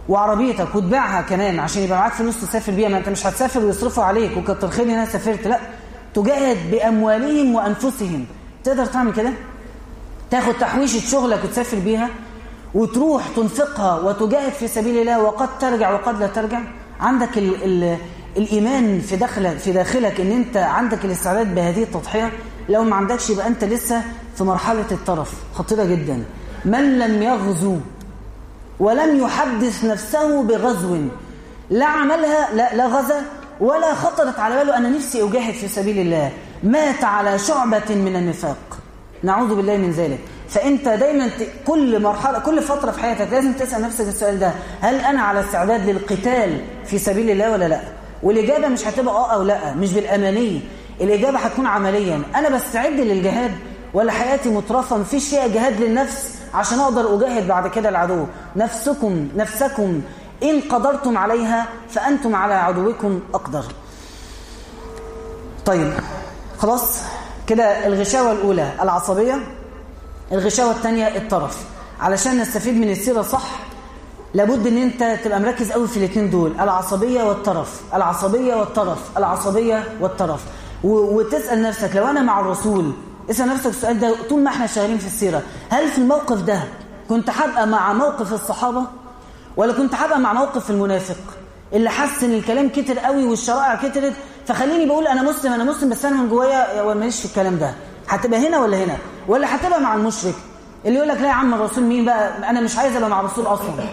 وعربيتك وتبيعها كمان عشان يبقى معاك فلوس تسافر بيها. ما انت مش هتسافر ويصرفوا عليك وكتر خير أنا سافرت. لا تجاهد بأموالهم وأنفسهم. تقدر تعمل كده؟ تاخد تحويشة شغلك وتسافر بيها وتروح تنفقها وتجاهد في سبيل الله وقد ترجع وقد لا ترجع. عندك ال ال الإيمان في داخلك في داخلك إن أنت عندك الاستعداد بهذه التضحية. لو ما عندكش يبقى أنت لسه في مرحلة الطرف خطيرة جدا. من لم يغزو ولم يحدث نفسه بغزو. لا عملها لا, لا غزا ولا خطرت على باله. أنا نفسي أجاهد في سبيل الله. مات على شعبة من النفاق. نعوذ بالله من ذلك. فأنت دايما كل مرحلة كل فترة في حياتك لازم تسأل نفسك السؤال ده. هل أنا على استعداد للقتال في سبيل الله ولا لا؟ والإجابة مش هتبقى آه أو لا مش بالأمانية الإجابة هتكون عمليا. أنا بستعد للجهاد ولا حياتي مترفة مفيش فيها جهاد للنفس. عشان أقدر أجاهد بعد كده العدو. نفسكم نفسكم إن قدرتم عليها فأنتم على عدوكم أقدر. طيب خلاص؟ كده الغشاوة الأولى العصبية الغشاوة الثانية الطرف. علشان نستفيد من السيرة صح لابد إن أنت تبقى مركز قوي في الاثنين دول العصبية والطرف. العصبية والطرف. العصبية والطرف. وتسأل نفسك لو أنا مع الرسول اسأل نفسك السؤال ده طول ما إحنا شغالين في السيرة. هل في الموقف ده كنت هبقى مع موقف الصحابة؟ ولا كنت هبقى مع موقف المنافق اللي حس ان الكلام كتر قوي والشرائع كترت؟ فخليني بقول أنا مسلم أنا مسلم بس أنا من جوايا ماليش في الكلام ده. هتبقى هنا ولا هنا؟ ولا هتبقى مع المشرك اللي يقول لك لا يا عم الرسول مين بقى؟ أنا مش عايز أبقى مع الرسول أصلا.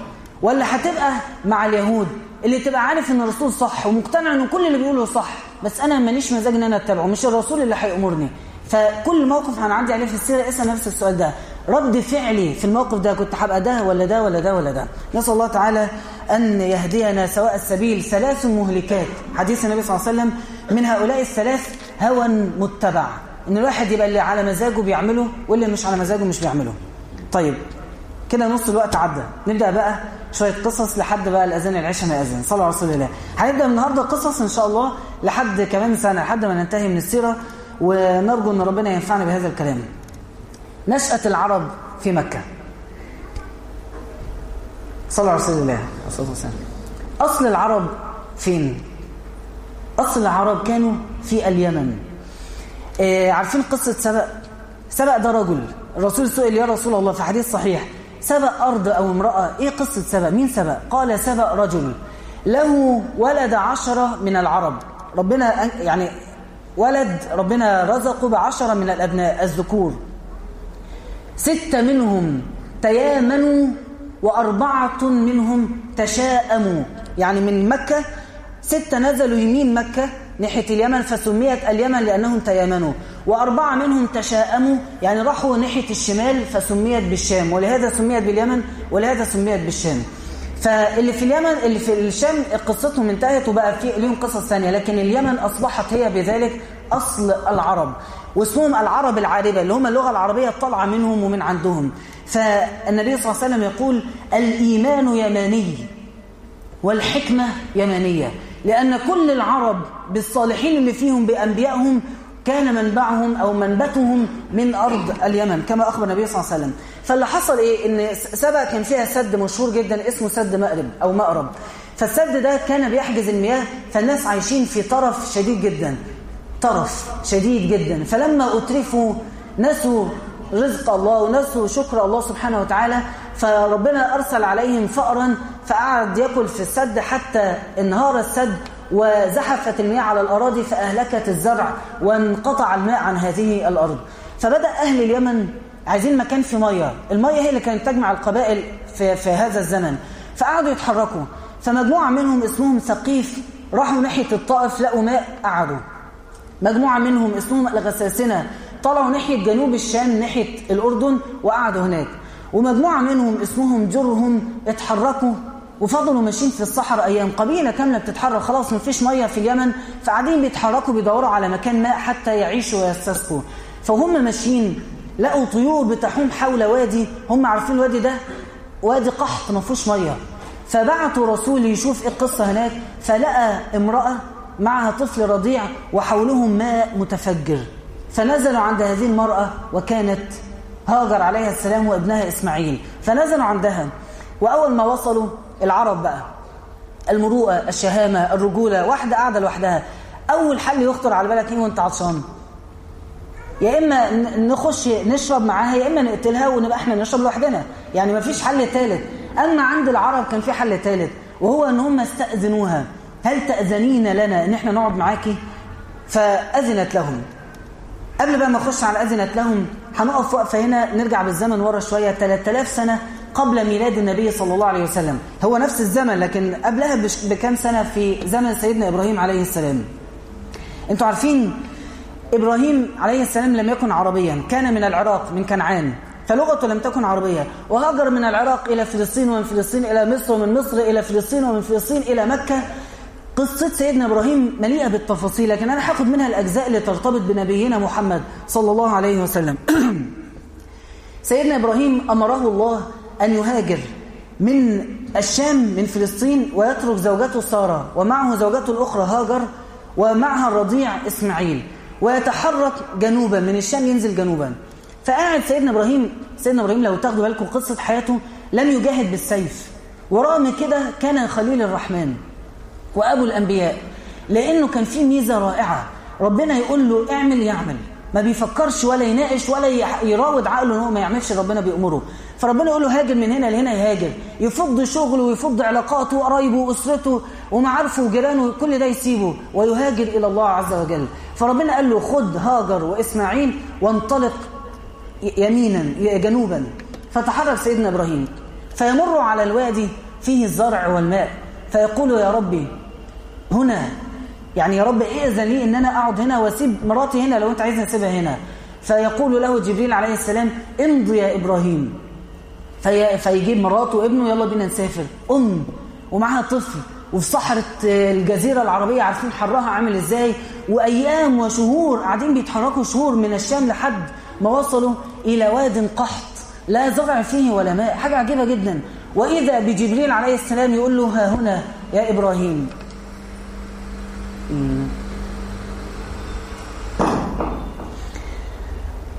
ولا هتبقى مع اليهود اللي تبقى عارف إن الرسول صح ومقتنع إن كل اللي بيقوله صح بس أنا ماليش مزاج إن أنا أتبعه مش الرسول اللي هيأمرني. فكل موقف هنعدي عليه في السيرة اسأل نفس السؤال ده. رد فعلي في الموقف ده كنت هبقى ده ولا ده ولا ده ولا ده. نسأل الله تعالى أن يهدينا سواء السبيل. ثلاث مهلكات. حديث النبي صلى الله عليه وسلم من هؤلاء الثلاث هوى متبع. إن الواحد يبقى اللي على مزاجه بيعمله واللي مش على مزاجه مش بيعمله. طيب كده نص الوقت عدى. نبدأ بقى شوية قصص لحد بقى الأذان العشاء ما يأذن. صلوا على رسول الله هنبدأ النهارده قصص إن شاء الله لحد كمان سنة لحد ما ننتهي من السيرة. ونرجو أن ربنا ينفعنا بهذا الكلام. نشأة العرب في مكة. صلى على رسول الله الصلاة والسلام أصل العرب فين؟ أصل العرب كانوا في اليمن. آه عارفين قصة سبأ؟ سبأ ده رجل. الرسول سئل يا رسول الله في حديث صحيح سبأ أرض أو امرأة؟ إيه قصة سبأ؟ مين سبأ؟ قال سبأ رجل. له ولد عشرة من العرب. ربنا يعني ولد ربنا رزقه بعشرة من الأبناء الذكور. ستة منهم تيامنوا وأربعة منهم تشاءموا. يعني من مكة ستة نزلوا يمين مكة ناحية اليمن فسميت اليمن لأنهم تيامنوا. وأربعة منهم تشاءموا يعني راحوا ناحية الشمال فسميت بالشام. ولهذا سميت باليمن ولهذا سميت بالشام. فاللي في اليمن اللي في الشام قصتهم انتهت وبقى في ليهم قصص ثانية لكن اليمن أصبحت هي بذلك أصل العرب واسمهم العرب العاربة اللي هم اللغة العربية الطالعة منهم ومن عندهم. فالنبي صلى الله عليه وسلم يقول الإيمان يماني والحكمة يمانية لأن كل العرب بالصالحين اللي فيهم بأنبيائهم كان منبعهم أو منبتهم من أرض اليمن كما أخبر النبي صلى الله عليه وسلم. فاللي حصل إيه؟ إن سبأ كان فيها سد مشهور جدا اسمه سد مأرب أو مأرب. فالسد ده كان بيحجز المياه فالناس عايشين في طرف شديد جدا طرف شديد جدا. فلما أترفوا نسوا رزق الله ونسوا شكر الله سبحانه وتعالى فربنا أرسل عليهم فأرا فقعد يأكل في السد حتى انهار السد وزحفت المياه على الأراضي فأهلكت الزرع وانقطع الماء عن هذه الأرض. فبدأ أهل اليمن عايزين مكان في مية. المية هي اللي كانت تجمع القبائل في, في هذا الزمن. فقعدوا يتحركوا. فمجموعة منهم اسمهم ثقيف راحوا ناحية الطائف لقوا ماء قعدوا. مجموعة منهم اسمهم الغساسنة طلعوا ناحية جنوب الشام ناحية الأردن وقعدوا هناك. ومجموعة منهم اسمهم جرهم اتحركوا وفضلوا ماشيين في الصحراء أيام قبيلة كاملة بتتحرك. خلاص مفيش مية في اليمن. فقاعدين بيتحركوا بيدوروا على مكان ماء حتى يعيشوا ويستسقوا. فهم ماشيين لقوا طيور بتحوم حول وادي هم عارفين الوادي ده؟ وادي قحط ما فيهوش مية. فبعتوا رسول يشوف إيه القصة هناك فلقى امرأة معها طفل رضيع وحولهم ماء متفجر. فنزلوا عند هذه المرأة وكانت هاجر عليها السلام وابنها إسماعيل. فنزلوا عندها وأول ما وصلوا العرب بقى المروءة الشهامة الرجولة واحدة قاعدة لوحدها. أول حل يخطر على بالك إيه وأنت عطشان؟ يا إما نخش نشرب معاها يا إما نقتلها ونبقى إحنا نشرب لوحدنا. يعني مفيش حل ثالث أما عند العرب كان في حل ثالث وهو إن هم استأذنوها. هل تأذنين لنا؟ إن إحنا نقعد معاكي فأذنت لهم. قبل بقى ما أخش على أذنت لهم هنقف وقفه هنا نرجع بالزمن ورا شوية. 3000 سنة قبل ميلاد النبي صلى الله عليه وسلم. هو نفس الزمن لكن قبلها بكام سنة؟ في زمن سيدنا إبراهيم عليه السلام. أنتوا عارفين إبراهيم عليه السلام لم يكن عربيا كان من العراق من كنعان. فلغته لم تكن عربية. وهاجر من العراق إلى فلسطين ومن فلسطين إلى مصر ومن مصر إلى فلسطين ومن فلسطين إلى مكة. قصة سيدنا إبراهيم مليئة بالتفاصيل لكن أنا هاخد منها الأجزاء اللي ترتبط بنبينا محمد صلى الله عليه وسلم. سيدنا إبراهيم أمره الله أن يهاجر من الشام من فلسطين ويترك زوجته سارة ومعه زوجته الأخرى هاجر ومعها الرضيع إسماعيل. ويتحرك جنوبا من الشام ينزل جنوبا. فقاعد سيدنا إبراهيم سيدنا إبراهيم لو تاخدوا بالكم قصة حياته لم يجاهد بالسيف. ورغم كده كان خليل الرحمن وأبو الأنبياء لأنه كان فيه ميزة رائعة. ربنا يقول له اعمل يعمل. ما بيفكرش ولا يناقش ولا يراود عقله إن هو ما يعملش ربنا بيأمره. فربنا يقول له هاجر من هنا لهنا يهاجر. يفض شغله ويفض علاقاته وقرايبه وأسرته ومعارفه وجيرانه كل ده يسيبه. ويهاجر إلى الله عز وجل. فربنا قال له خد هاجر وإسماعيل وانطلق يمينا جنوبا. فتحرك سيدنا إبراهيم. فيمر على الوادي فيه الزرع والماء. فيقول يا ربي هنا يعني يا رب ائذن لي ان أنا أقعد هنا وأسيب مراتي هنا لو أنت عايزني اسيبها هنا. فيقول له جبريل عليه السلام امضي يا إبراهيم. في فيجيب مراته وابنه يلا بينا نسافر. أم ومعاها طفل. وفي صحراء الجزيرة العربية عارفين حرها عامل إزاي؟ وأيام وشهور قاعدين بيتحركوا شهور من الشام لحد ما وصلوا إلى واد قحط لا زرع فيه ولا ماء. حاجة عجيبة جدا. وإذا بجبريل عليه السلام يقول له ها هنا يا إبراهيم.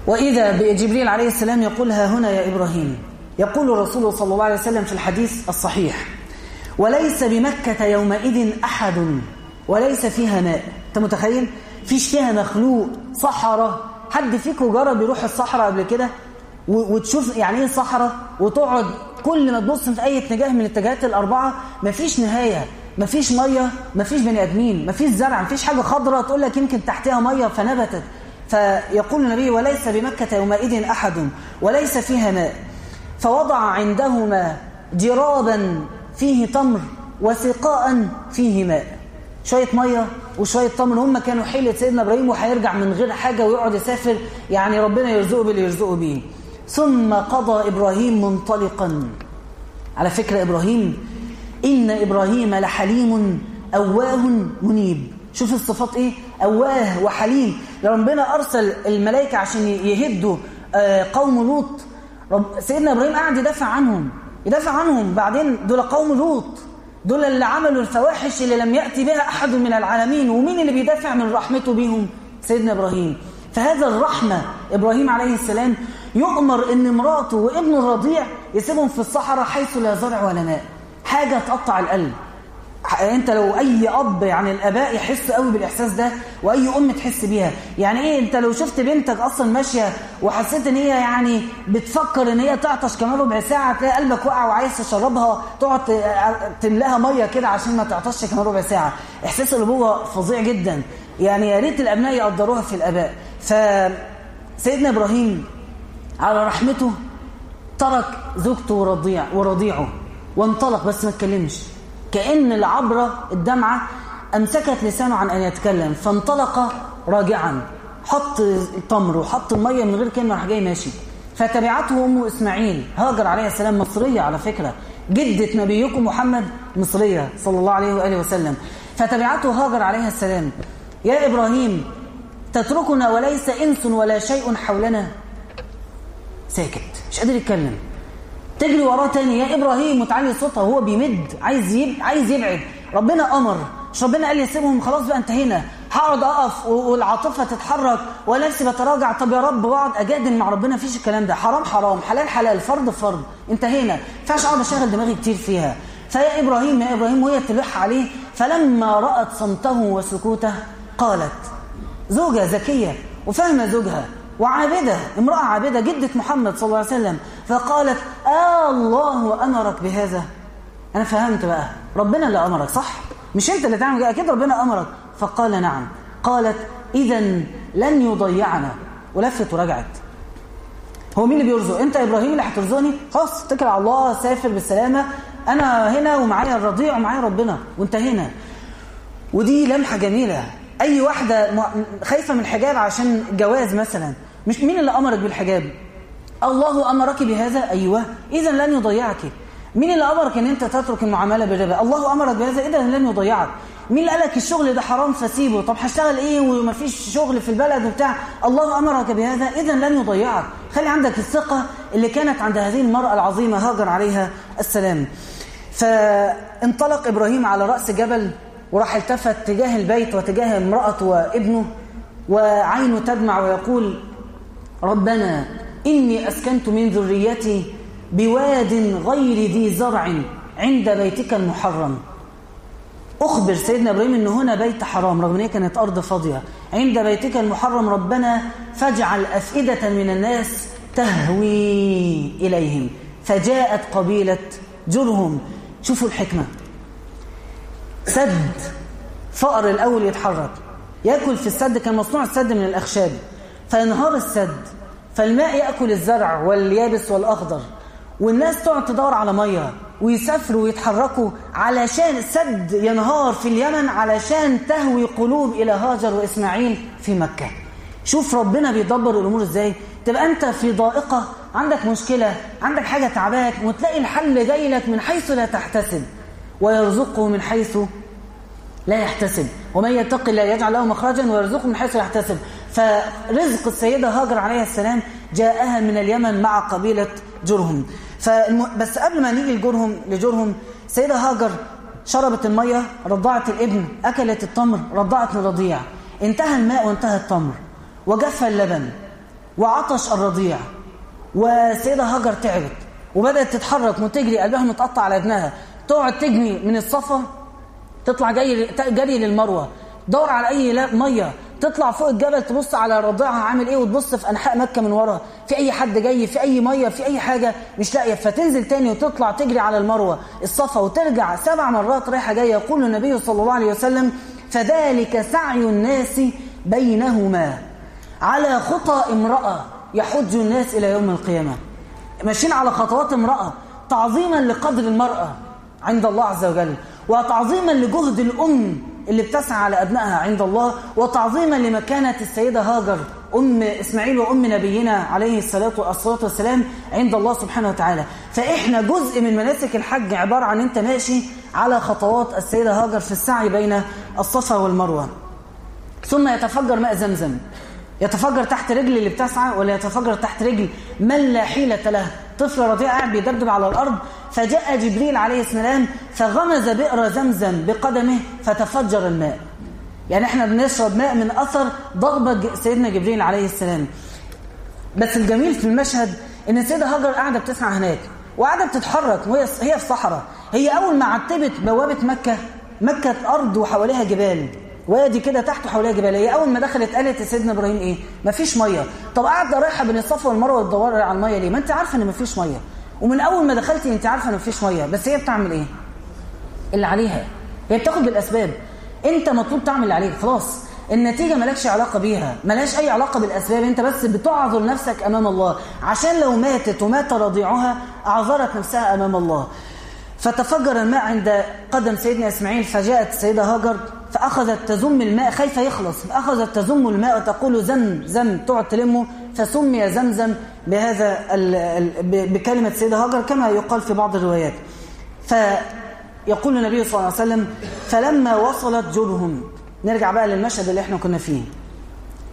وإذا بجبريل عليه السلام يقول ها هنا يا إبراهيم. يقول الرسول صلى الله عليه وسلم في الحديث الصحيح وليس بمكة يومئذ أحد وليس فيها ماء. أنت متخيل؟ فيش فيها مخلوق صحراء. حد فيكم جرب يروح الصحراء قبل كده؟ وتشوف يعني إيه صحراء وتقعد كل ما تبص في اي اتجاه من الاتجاهات الاربعة مفيش نهاية. مفيش مية مفيش بني ادمين مفيش زرع مفيش حاجة خضراء تقول لك يمكن تحتها مية فنبتت. فيقول النبي وليس بمكة يومئذ أحد وليس فيها ماء. فوضع عندهما جرابا فيه تمر وسقاء فيه ماء. شوية مية وشوية تمر هم كانوا حيلة سيدنا إبراهيم وهيرجع من غير حاجة ويقعد يسافر يعني ربنا يرزقه باللي يرزقه بيه. ثم قضى إبراهيم منطلقا. على فكرة إبراهيم إن إبراهيم لحليم أواه منيب. شوف الصفات إيه؟ أواه وحليم. ربنا أرسل الملائكة عشان يهدوا قوم لوط. رب سيدنا إبراهيم قاعد يدافع عنهم يدافع عنهم. بعدين دول قوم لوط. دول اللي عملوا الفواحش اللي لم يأتي بها أحد من العالمين ومين اللي بيدافع من رحمته بيهم؟ سيدنا إبراهيم. فهذا الرحمة إبراهيم عليه السلام يؤمر أن مراته وابنه الرضيع يسيبهم في الصحراء حيث لا زرع ولا ماء. حاجة تقطع القلب. انت لو اي اب يعني الاباء يحس قوي بالاحساس ده واي ام تحس بيها. يعني إيه؟ انت لو شفت بنتك أصلا ماشية وحسيت ان هي يعني بتفكر ان هي تعطش كمان ربع ساعة تلاقي قلبك وقع وعايز تشربها تقعد تملاها مية كده عشان ما تعطش كمان ربع ساعة. احساس الابوه فظيع جدا. يعني يا ريت الابناء يقدروها في الاباء. فسيدنا إبراهيم على رحمته ترك زوجته ورضيع ورضيعه وانطلق بس ما اتكلمش. كأن العبرة الدمعة أمسكت لسانه عن أن يتكلم فانطلق راجعا حط التمر وحط المية من غير كلمة راح جاي ماشي. فتبعته أمه إسماعيل هاجر عليه السلام مصرية على فكرة جدة نبيكم محمد مصرية صلى الله عليه وآله وسلم. فتبعته هاجر عليه السلام. يا إبراهيم تتركنا وليس إنس ولا شيء حولنا؟ ساكت مش قادر يتكلم. تجري وراه تاني. يا إبراهيم وتعلي صوتها وهو بيمد. عايز يب... عايز يبعد. ربنا أمر. مش ربنا قال لي سيبهم خلاص بقى انتهينا. هقعد أقف والعاطفة تتحرك. ونفسي بتراجع. طب يا رب واقعد أجادل مع ربنا. مفيش الكلام ده. حرام حرام. حلال حلال. فرض فرض. انتهينا. ما ينفعش أقعد أشغل دماغي كتير فيها. فيا إبراهيم يا إبراهيم وهي تلح عليه. فلما رأت صمته وسكوته قالت زوجة ذكية. وفاهمه زوجها. وعابدة امرأة عابدة جدة محمد صلى الله عليه وسلم. فقالت آه الله أمرك بهذا. أنا فهمت بقى. ربنا اللي أمرك صح؟ مش أنت اللي تعمل أكيد ربنا أمرك. فقال نعم. قالت إذا لن يضيعنا. ولفت ورجعت. هو مين اللي بيرزق؟ أنت إبراهيم اللي هترزقني؟ خلاص اتكل على الله سافر بالسلامة. أنا هنا ومعايا الرضيع ومعايا ربنا. وانتهينا ودي لمحة جميلة. أي واحدة خايفة من الحجاب عشان جواز مثلا. مش مين اللي أمرك بالحجاب؟ الله أمرك بهذا؟ أيوه. اذا لن يضيعك. مين اللي أمرك إن أنت تترك المعاملة بالربا الله أمرك بهذا اذا لن يضيعك. مين اللي قالك الشغل ده حرام فسيبه؟ طب هشتغل إيه ومفيش شغل في البلد وبتاع؟ الله أمرك بهذا اذا لن يضيعك. خلي عندك الثقة اللي كانت عند هذه المرأة العظيمة. هاجر عليها. السلام. فانطلق إبراهيم على رأس جبل وراح التفت تجاه البيت وتجاه امرأته وابنه وعينه تدمع ويقول ربنا إني أسكنت من ذريتي بواد غير ذي زرع عند بيتك المحرم. أخبر سيدنا إبراهيم أن هنا بيت حرام رغم أنها كانت أرض فاضية. عند بيتك المحرم ربنا فاجعل أفئدة من الناس تهوي إليهم. فجاءت قبيلة جرهم. شوفوا الحكمة. سد فقر الأول يتحرك. يأكل في السد كان مصنوع السد من الأخشاب. فينهار السد فالماء يأكل الزرع واليابس والأخضر والناس تقعد تدور على مية ويسافروا ويتحركوا علشان السد ينهار في اليمن علشان تهوي قلوب إلى هاجر وإسماعيل في مكة. شوف ربنا بيدبر الأمور إزاي. تبقى أنت في ضائقة عندك مشكلة عندك حاجة تعباك وتلاقي الحل جاي لك من حيث لا تحتسب. ويرزقه من حيث لا يحتسب. ومن يتق الله يجعل له مخرجا ويرزقه من حيث لا يحتسب. فرزق السيدة هاجر عليه السلام جاءها من اليمن مع قبيلة جرهم فالم... بس قبل ما نيجي لجرهم لجرهم السيدة هاجر شربت المية رضعت الابن أكلت التمر رضعت الرضيع. انتهى الماء وانتهى التمر. وجف اللبن وعطش الرضيع. والسيدة هاجر تعبت وبدأت تتحرك وتجري قلبها متقطع على ابنها تقعد تجني من الصفا تطلع جاي جري للمروة. دور على أي مية. تطلع فوق الجبل تبص على رضيعها عامل إيه وتبص في أنحاء مكة من ورا. في أي حد جاي في أي مية في أي حاجة مش لاقية. فتنزل تاني وتطلع تجري على المروة. الصفا وترجع سبع مرات رايحة جاية. يقول النبي صلى الله عليه وسلم فذلك سعي الناس بينهما على خطى امرأة يحج الناس إلى يوم القيامة. ماشيين على خطوات امرأة. تعظيما لقدر المرأة عند الله عز وجل وتعظيما لجهد الأم اللي بتسعى على أبنائها عند الله وتعظيما لمكانة السيدة هاجر أم إسماعيل وأم نبينا عليه الصلاة والسلام عند الله سبحانه وتعالى. فإحنا جزء من مناسك الحج عبارة عن أنت ماشي على خطوات السيدة هاجر في السعي بين الصفا والمروة. ثم يتفجر ماء زمزم. يتفجر تحت رجل اللي بتسعى ولا يتفجر تحت رجل من لا حيلة له؟ طفل رضيع قاعد بيدبدب على الأرض فجاء جبريل عليه السلام فغمز بئر زمزم بقدمه فتفجر الماء. يعني إحنا بنشرب ماء من أثر ضربة سيدنا جبريل عليه السلام. بس الجميل في المشهد إن السيدة هاجر قاعدة بتسعى هناك وقاعدة بتتحرك وهي هي في صحراء. هي أول ما عتبت بوابة مكة مكة أرض وحواليها جبال. وادي كده تحت وحواليها جبال هي أول ما دخلت قالت لسيدنا إبراهيم إيه؟ مفيش مية. طب قاعدة رايحة بين الصفا والمروة وتدور على المية ليه؟ ما أنت عارفة إن مفيش مية. ومن أول ما دخلتي أنت عارفة إن مفيش مية. بس هي بتعمل إيه؟ اللي عليها. هي بتاخد بالأسباب. أنت مطلوب تعمل اللي عليك. خلاص. النتيجة ملكش علاقة بيها. ملاش أي علاقة بالأسباب. أنت بس بتعذر نفسك أمام الله. عشان لو ماتت ومات رضيعها أعذرت نفسها أمام الله. فتفجر الماء عند قدم سيدنا إسماعيل فجاءت السيدة هاجر. فأخذت تزم الماء خايفة يخلص. فأخذت تزم الماء وتقول زم زم تقعد تلمه. فسمي زمزم بهذا بكلمة سيدة هاجر كما يقال في بعض الروايات. فيقول النبي صلى الله عليه وسلم فلما وصلت جرهم. نرجع بقى للمشهد اللي إحنا كنا فيه.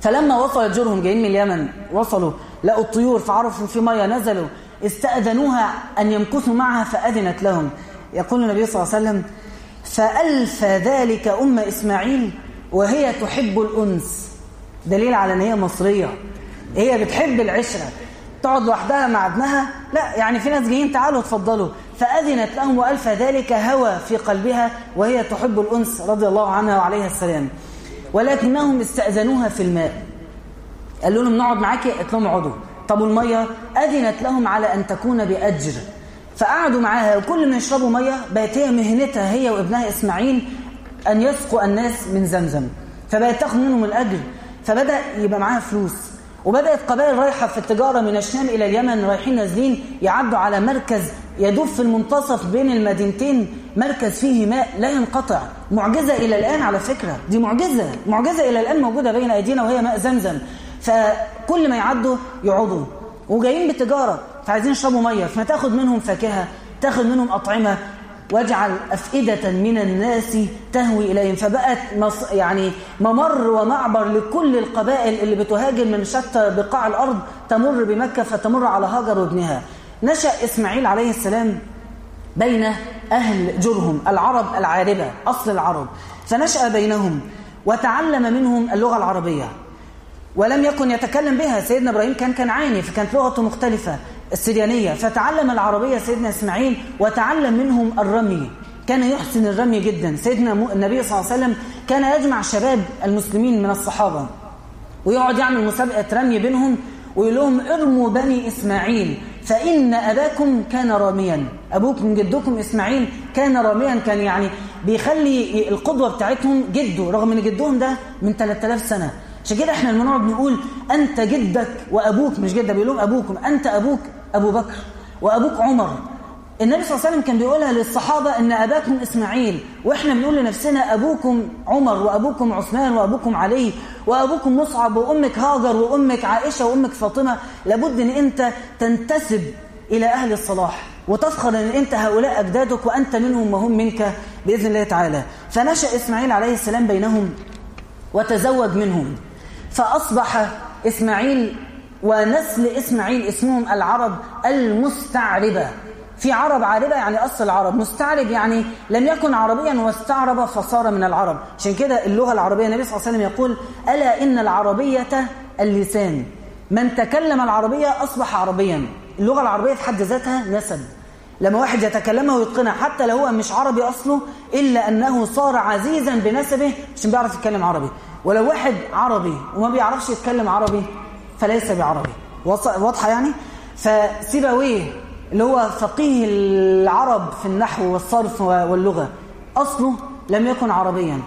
فلما وصلت جرهم جايين من اليمن. وصلوا. لقوا الطيور فعرفوا في مية نزلوا. استأذنوها أن يمكثوا معها فأذنت لهم. يقول النبي صلى الله عليه وسلم فألف ذلك أم إسماعيل وهي تحب الأنس. دليل على أن هي مصرية. هي بتحب العشرة. تقعد لوحدها مع ابنها. لا يعني في ناس جايين تعالوا اتفضلوا. فأذنت لهم وألف ذلك هوى في قلبها وهي تحب الأنس رضي الله عنها وعليها السلام. ولكنهم استأذنوها في الماء. قالوا لهم نقعد معاكي؟ قالت لهم اقعدوا. طب والمية؟ أذنت لهم على أن تكون بأجر. فقعدوا معاها وكل ما يشربوا مية بقت هي مهنتها هي وابنها إسماعيل أن يسقوا الناس من زمزم. فبقت تاخد منهم الأجر. فبدأ يبقى معاها فلوس. وبدأت قبائل رايحة في التجارة من الشام إلى اليمن رايحين نازلين يعدوا على مركز يدوب في المنتصف بين المدينتين مركز فيه ماء لا ينقطع. معجزة إلى الآن على فكرة. دي معجزة. معجزة إلى الآن موجودة بين أيدينا وهي ماء زمزم. فكل ما يعدوا يقعدوا وجايين بالتجارة. فعايزين يشربوا مية. فتاخد منهم فاكهة تاخد منهم أطعمة. واجعل أفئدة من الناس تهوي إليهم. فبقت مص... يعني ممر ومعبر لكل القبائل اللي بتهاجر من شتى بقاع الأرض تمر بمكة فتمر على هاجر وابنها نشأ إسماعيل عليه السلام بين أهل جرهم العرب العاربة أصل العرب. فنشأ بينهم وتعلم منهم اللغة العربية. ولم يكن يتكلم بها. سيدنا إبراهيم كان كنعاني فكانت لغته مختلفة. السريانية. فتعلم العربية سيدنا إسماعيل وتعلم منهم الرمي. كان يحسن الرمي جدا. سيدنا النبي صلى الله عليه وسلم كان يجمع شباب المسلمين من الصحابة ويقعد يعمل مسابقة رمي بينهم ويقول لهم ارموا بني إسماعيل فإن أباكم كان راميا. أبوكم جدكم إسماعيل كان راميا. كان يعني بيخلي القدوة بتاعتهم جده رغم إن جدهم ده من 3000 سنة. عشان كده إحنا لما نقعد نقول أنت جدك وأبوك مش جدك بيقول لهم أبوكم أنت أبوك أبو بكر وأبوك عمر. النبي صلى الله عليه وسلم كان بيقولها للصحابة إن أباكم إسماعيل وإحنا بنقول لنفسنا أبوكم عمر وأبوكم عثمان وأبوكم علي وأبوكم مصعب وأمك هاجر وأمك عائشة وأمك فاطمة. لابد إن أنت تنتسب إلى أهل الصلاح وتفخر أن أنت هؤلاء أجدادك وأنت منهم وهم منك بإذن الله تعالى. فنشأ إسماعيل عليه السلام بينهم وتزوج منهم. فأصبح إسماعيل ونسل إسماعيل اسمهم العرب المستعربة. في عرب عاربة يعني أصل العرب. مستعرب يعني لم يكن عربيا واستعرب فصار من العرب. عشان كده اللغة العربية النبي صلى الله عليه وسلم يقول ألا إن العربية اللسان. من تكلم العربية أصبح عربيا. اللغة العربية في حد ذاتها نسب. لما واحد يتكلمها ويتقنها حتى لو هو مش عربي أصله إلا أنه صار عزيزا بنسبه عشان بيعرف يتكلم عربي. ولو واحد عربي وما بيعرفش يتكلم عربي فليس بعربي. واضحة يعني؟ فسيبويه اللي هو فقيه العرب في النحو والصرف واللغة. أصله لم يكن عربيا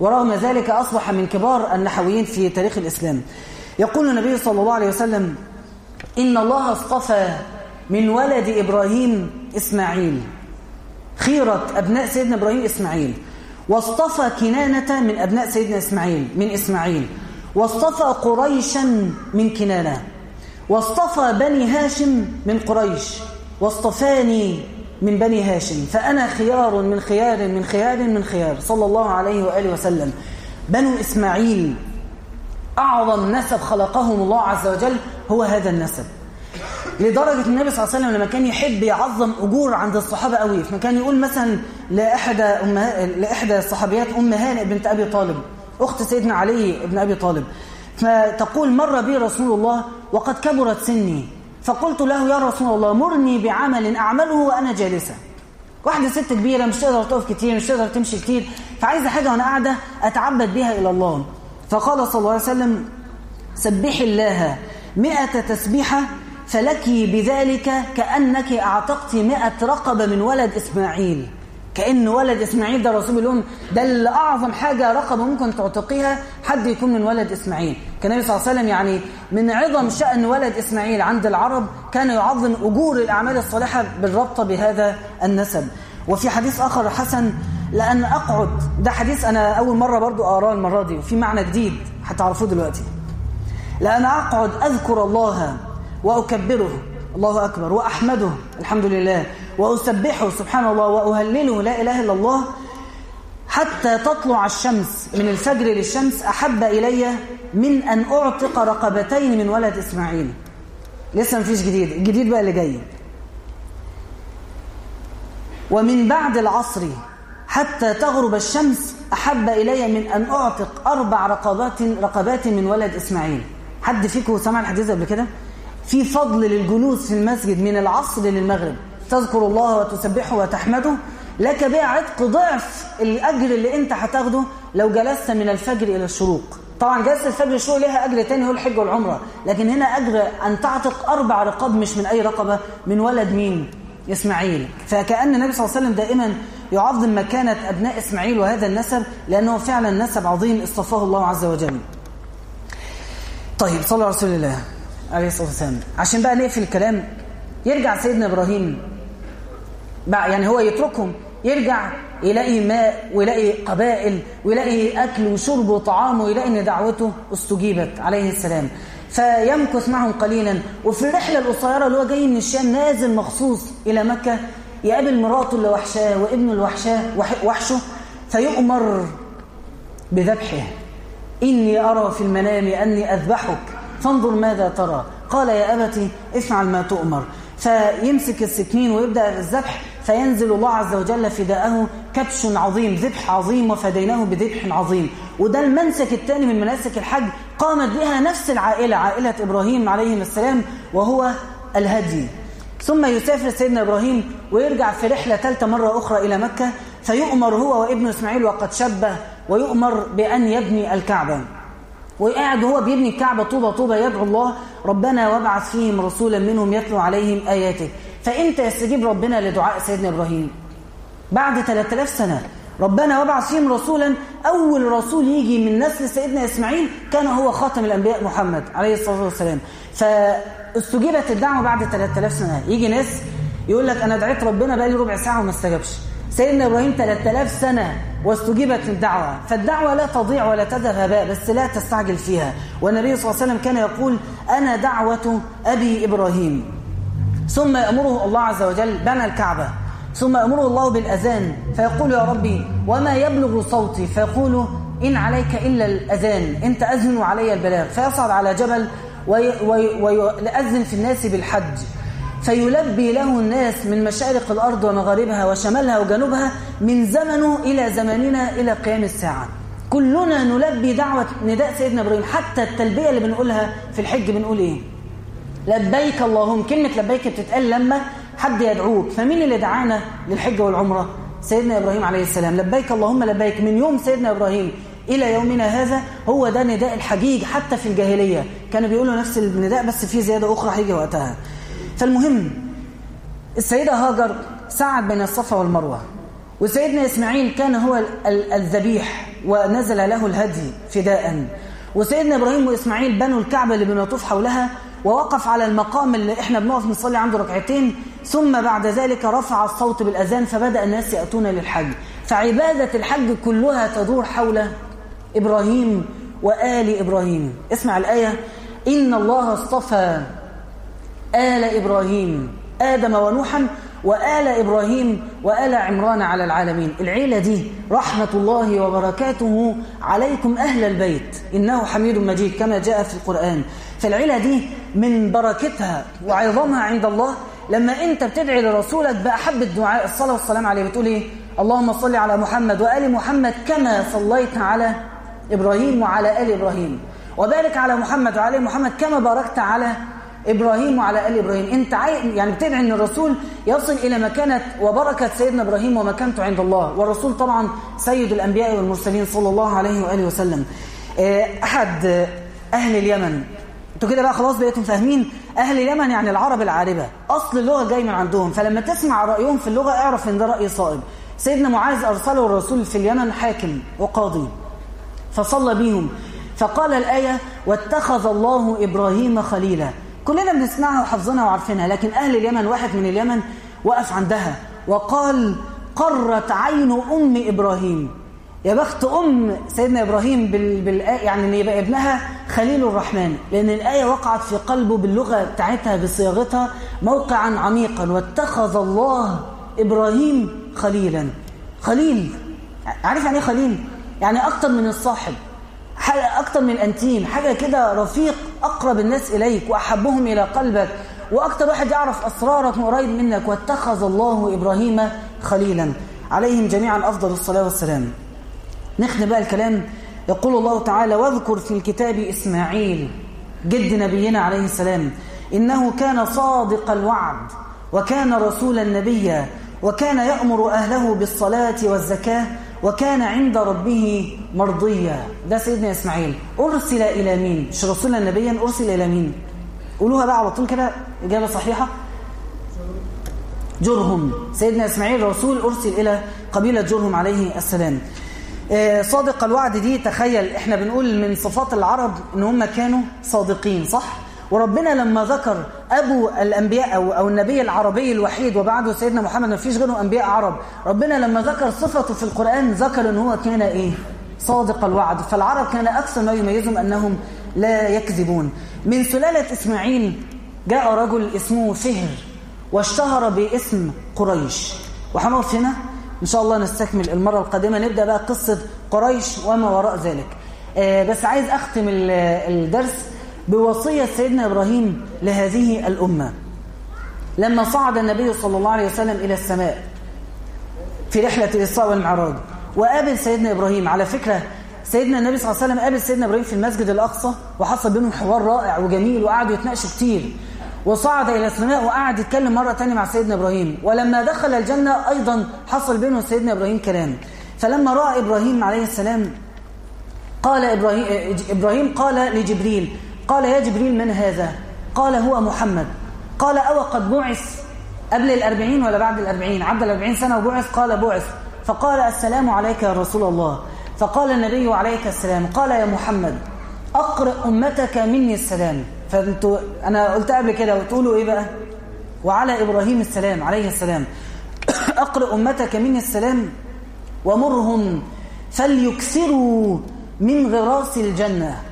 ورغم ذلك أصبح من كبار النحويين في تاريخ الإسلام. يقول النبي صلى الله عليه وسلم إن الله اصطفى من ولد إبراهيم إسماعيل خيرة أبناء سيدنا إبراهيم إسماعيل واصطفى كنانة من أبناء سيدنا إسماعيل من إسماعيل. واصطفى قريشا من كنانة. واصطفى بني هاشم من قريش. واصطفاني من بني هاشم. فأنا خيار من خيار من خيار من خيار. صلى الله عليه وآله وسلم. بنو إسماعيل. أعظم نسب خلقهم الله عز وجل هو هذا النسب. لدرجة النبي صلى الله عليه وسلم لما كان يحب يعظم أجور عند الصحابة قوي فكان يقول مثلا لإحدى. لإحدى الصحابيات أم هانئ بنت أبي طالب. أخت سيدنا علي بن أبي طالب فتقول مر بي رسول الله وقد كبرت سني فقلت له يا رسول الله مرني بعمل أعمله وأنا جالسة. واحدة ست كبيرة مش تقدر تقف كتير مش تقدر تمشي كتير فعايزة حاجة وأنا قاعدة أتعبد بها إلى الله. فقال صلى الله عليه وسلم سبحي الله مئة تسبيحة فلك بذلك كأنك أعتقت مئة رقبة من ولد إسماعيل. كأن ولد إسماعيل ده رسول الله. ده اللي أعظم حاجة رقبة ممكن تعتقيها حد يكون من ولد إسماعيل. كان النبي صلى الله عليه وسلم يعني من عظم شأن ولد إسماعيل عند العرب كان يعظم أجور الأعمال الصالحة بالربط بهذا النسب. وفي حديث آخر حسن لأن أقعد. ده حديث أنا أول مرة برضو أقراه المرة دي وفي معنى جديد هتعرفوه دلوقتي. لأن أقعد أذكر الله وأكبره. الله أكبر وأحمده الحمد لله وأسبحه سبحان الله وأهلله لا إله إلا الله حتى تطلع الشمس من الفجر للشمس أحب إلي من أن أعتق رقبتين من ولد إسماعيل. لسه مفيش جديد الجديد بقى اللي جاي. ومن بعد العصر حتى تغرب الشمس أحب إلي من أن أعتق أربع رقبات رقبات من ولد إسماعيل. حد فيكم سمع الحديث قبل كده؟ في فضل للجلوس في المسجد من العصر للمغرب. تذكر الله وتسبحه وتحمده. لك بها عتق ضعف الأجر اللي أنت هتاخده لو جلست من الفجر إلى الشروق. طبعا جلسة الفجر الشروق لها أجر تاني هو الحج والعمرة. لكن هنا أجر أن تعتق أربع رقاب مش من أي رقبة من ولد مين؟ إسماعيل. فكأن النبي صلى الله عليه وسلم دائما يعظم مكانة أبناء إسماعيل وهذا النسب لأنه فعلا نسب عظيم اصطفاه الله عز وجل. طيب صلى على رسول الله عليه الصلاة والسلام. عشان بقى نقفل الكلام يرجع سيدنا إبراهيم. بقى يعني هو يتركهم يرجع يلاقي ماء ويلاقي قبائل ويلاقي أكل وشرب وطعام ويلاقي أن دعوته استجيبت عليه السلام. فيمكث معهم قليلا. وفي الرحلة القصيرة اللي هو جاي من الشام نازل مخصوص إلى مكة يقابل مراته اللي وحشاه وابنه اللي وحشاه وحشه. فيؤمر بذبحه. إني أرى في المنام أني أذبحك. فانظر ماذا ترى. قال يا أبتي افعل ما تؤمر. فيمسك السكين ويبدأ الذبح فينزل الله عز وجل فداءه كبش عظيم ذبح عظيم وفديناه بذبح عظيم. وده المنسك الثاني من مناسك الحج قامت بها نفس العائلة عائلة إبراهيم عليه السلام وهو الهدي. ثم يسافر سيدنا إبراهيم ويرجع في رحلة ثالثة مرة أخرى إلى مكة فيؤمر هو وابن إسماعيل وقد شبه ويؤمر بأن يبني الكعبة. وقاعد هو بيبني الكعبة طوبة طوبة يدعو الله ربنا وابعث فيهم رسولا منهم يتلو عليهم آياته فإمتى يستجيب ربنا لدعاء سيدنا إبراهيم. بعد 3000 سنة ربنا وابعث فيهم رسولا أول رسول يجي من نسل سيدنا إسماعيل كان هو خاتم الأنبياء محمد عليه الصلاة والسلام. فاستجيبت الدعوة بعد 3000 سنة. يجي ناس يقول لك أنا دعيت ربنا بقى لي ربع ساعة وما استجابش. سيدنا إبراهيم 3000 سنة واستجيبت الدعوة فالدعوة لا تضيع ولا تذهب بس لا تستعجل فيها. والنبي صلى الله عليه وسلم كان يقول أنا دعوة أبي إبراهيم. ثم يأمره الله عز وجل بنى الكعبة. ثم يأمره الله بالأذان فيقول يا ربي وما يبلغ صوتي؟ فيقول إن عليك إلا الأذان أنت أذن وعلي البلاغ. فيصعد على جبل ويؤذن في الناس بالحج. فيلبي له الناس من مشارق الأرض ومغاربها وشمالها وجنوبها من زمنه إلى زماننا إلى قيام الساعة. كلنا نلبي دعوة نداء سيدنا إبراهيم حتى التلبية اللي بنقولها في الحج بنقول إيه؟ لبيك اللهم كلمة لبيك بتتقال لما حد يدعوك. فمين اللي دعانا للحج والعمرة؟ سيدنا إبراهيم عليه السلام. لبيك اللهم لبيك. من يوم سيدنا إبراهيم إلى يومنا هذا هو ده نداء الحجيج حتى في الجاهلية. كانوا بيقولوا نفس النداء بس في زيادة أخرى هيجي وقتها. فالمهم السيدة هاجر سعد بين الصفا والمروة وسيدنا إسماعيل كان هو الذبيح ونزل له الهدي فداء. وسيدنا إبراهيم وإسماعيل بنوا الكعبة اللي بنطوف حولها ووقف على المقام اللي إحنا بنقف نصلي عنده ركعتين ثم بعد ذلك رفع الصوت بالأذان فبدأ الناس يأتون للحج. فعبادة الحج كلها تدور حول إبراهيم وآل إبراهيم. اسمع الآية. إن الله اصطفى آل إبراهيم آدم ونوحا وآل إبراهيم وآل عمران على العالمين. العيلة دي رحمة الله وبركاته عليكم أهل البيت. إنه حميد مجيد كما جاء في القرآن. فالعيلة دي من بركتها وعظمها عند الله. لما أنت بتدعي لرسولك بأحب الدعاء الصلاة والسلام عليه بتقول إيه؟ اللهم صل على محمد وآل محمد كما صليت على إبراهيم وعلى آل إبراهيم. وبارك على محمد وعلى محمد كما باركت على إبراهيم وعلى آل إبراهيم. أنت عاي... يعني بتدعي أن الرسول يصل إلى مكانة وبركة سيدنا إبراهيم ومكانته عند الله. والرسول طبعا سيد الأنبياء والمرسلين صلى الله عليه وآله وسلم. أحد أهل اليمن. أنتوا كده بقى خلاص بقيتم فاهمين أهل اليمن يعني العرب العاربة. أصل اللغة جاي من عندهم. فلما تسمع رأيهم في اللغة اعرف إن ده رأي صائب. سيدنا معاذ أرسله الرسول في اليمن حاكم وقاضي. فصلى بهم. فقال الآية واتخذ الله إبراهيم خليلا. كلنا بنسمعها وحافظينها وعارفينها لكن أهل اليمن واحد من اليمن وقف عندها وقال قرت عين أم إبراهيم. يا بخت أم سيدنا إبراهيم بال... بالآية يعني أن يبقى ابنها خليل الرحمن لأن الآية وقعت في قلبه باللغة بتاعتها بصياغتها موقعا عميقا. واتخذ الله إبراهيم خليلا. خليل عارف يعني إيه خليل؟ يعني أكتر من الصاحب. حاجة أكتر من الأنتيم حاجة كده رفيق أقرب الناس إليك وأحبهم إلى قلبك وأكتر واحد يعرف أسرارك وقريب منك واتخذ الله إبراهيم خليلا. عليهم جميعا أفضل الصلاة والسلام. نختم بقى الكلام. يقول الله تعالى واذكر في الكتاب إسماعيل جد نبينا عليه السلام إنه كان صادق الوعد وكان رسولا نبيا وكان يأمر أهله بالصلاة والزكاة وكان عند ربه مرضيا ده سيدنا إسماعيل. أرسل إلى مين؟ مش رسولا نبيا أرسل إلى مين؟ قولوها بقى على طول كده إجابة صحيحة. جرهم. سيدنا إسماعيل رسول أرسل إلى قبيلة جرهم عليه السلام. صادق الوعد دي تخيل إحنا بنقول من صفات العرب إن هم كانوا صادقين صح؟ وربنا لما ذكر أبو الأنبياء أو, أو النبي العربي الوحيد وبعده سيدنا محمد ما فيش غيره أنبياء عرب ربنا لما ذكر صفته في القرآن ذكر إن هو كان إيه؟ صادق الوعد. فالعرب كان أكثر ما يميزهم أنهم لا يكذبون. من سلالة إسماعيل جاء رجل اسمه فهر واشتهر باسم قريش. وهنقف هنا إن شاء الله نستكمل المرة القادمة. نبدأ بقى قصة قريش وما وراء ذلك. آه بس عايز أختم الدرس بوصية سيدنا إبراهيم لهذه الأمة. لما صعد النبي صلى الله عليه وسلم إلى السماء في رحلة الإسراء والمعراج وقابل سيدنا إبراهيم. على فكرة سيدنا النبي صلى الله عليه وسلم قابل سيدنا إبراهيم في المسجد الأقصى وحصل بينهم حوار رائع وجميل وقعدوا يتناقشوا كتير. وصعد إلى السماء وقعد يتكلم مرة تانية مع سيدنا إبراهيم. ولما دخل الجنة أيضا حصل بينه وسيدنا إبراهيم كلام. فلما رأى إبراهيم عليه السلام قال إبراهيم, إبراهيم قال لجبريل قال يا جبريل من هذا؟ قال هو محمد. قال أو قد بعث؟ قبل الأربعين ولا بعد الأربعين؟ عبد الأربعين سنة وبعث قال بعث. فقال السلام عليك يا رسول الله. فقال النبي عليك السلام قال يا محمد أقرأ أمتك مني السلام. فأنتوا أنا قلت قبل كده وتقولوا إيه بقى؟ وعلى إبراهيم السلام عليه السلام. أقرأ أمتك مني السلام ومرهم فليكسروا من غراس الجنة.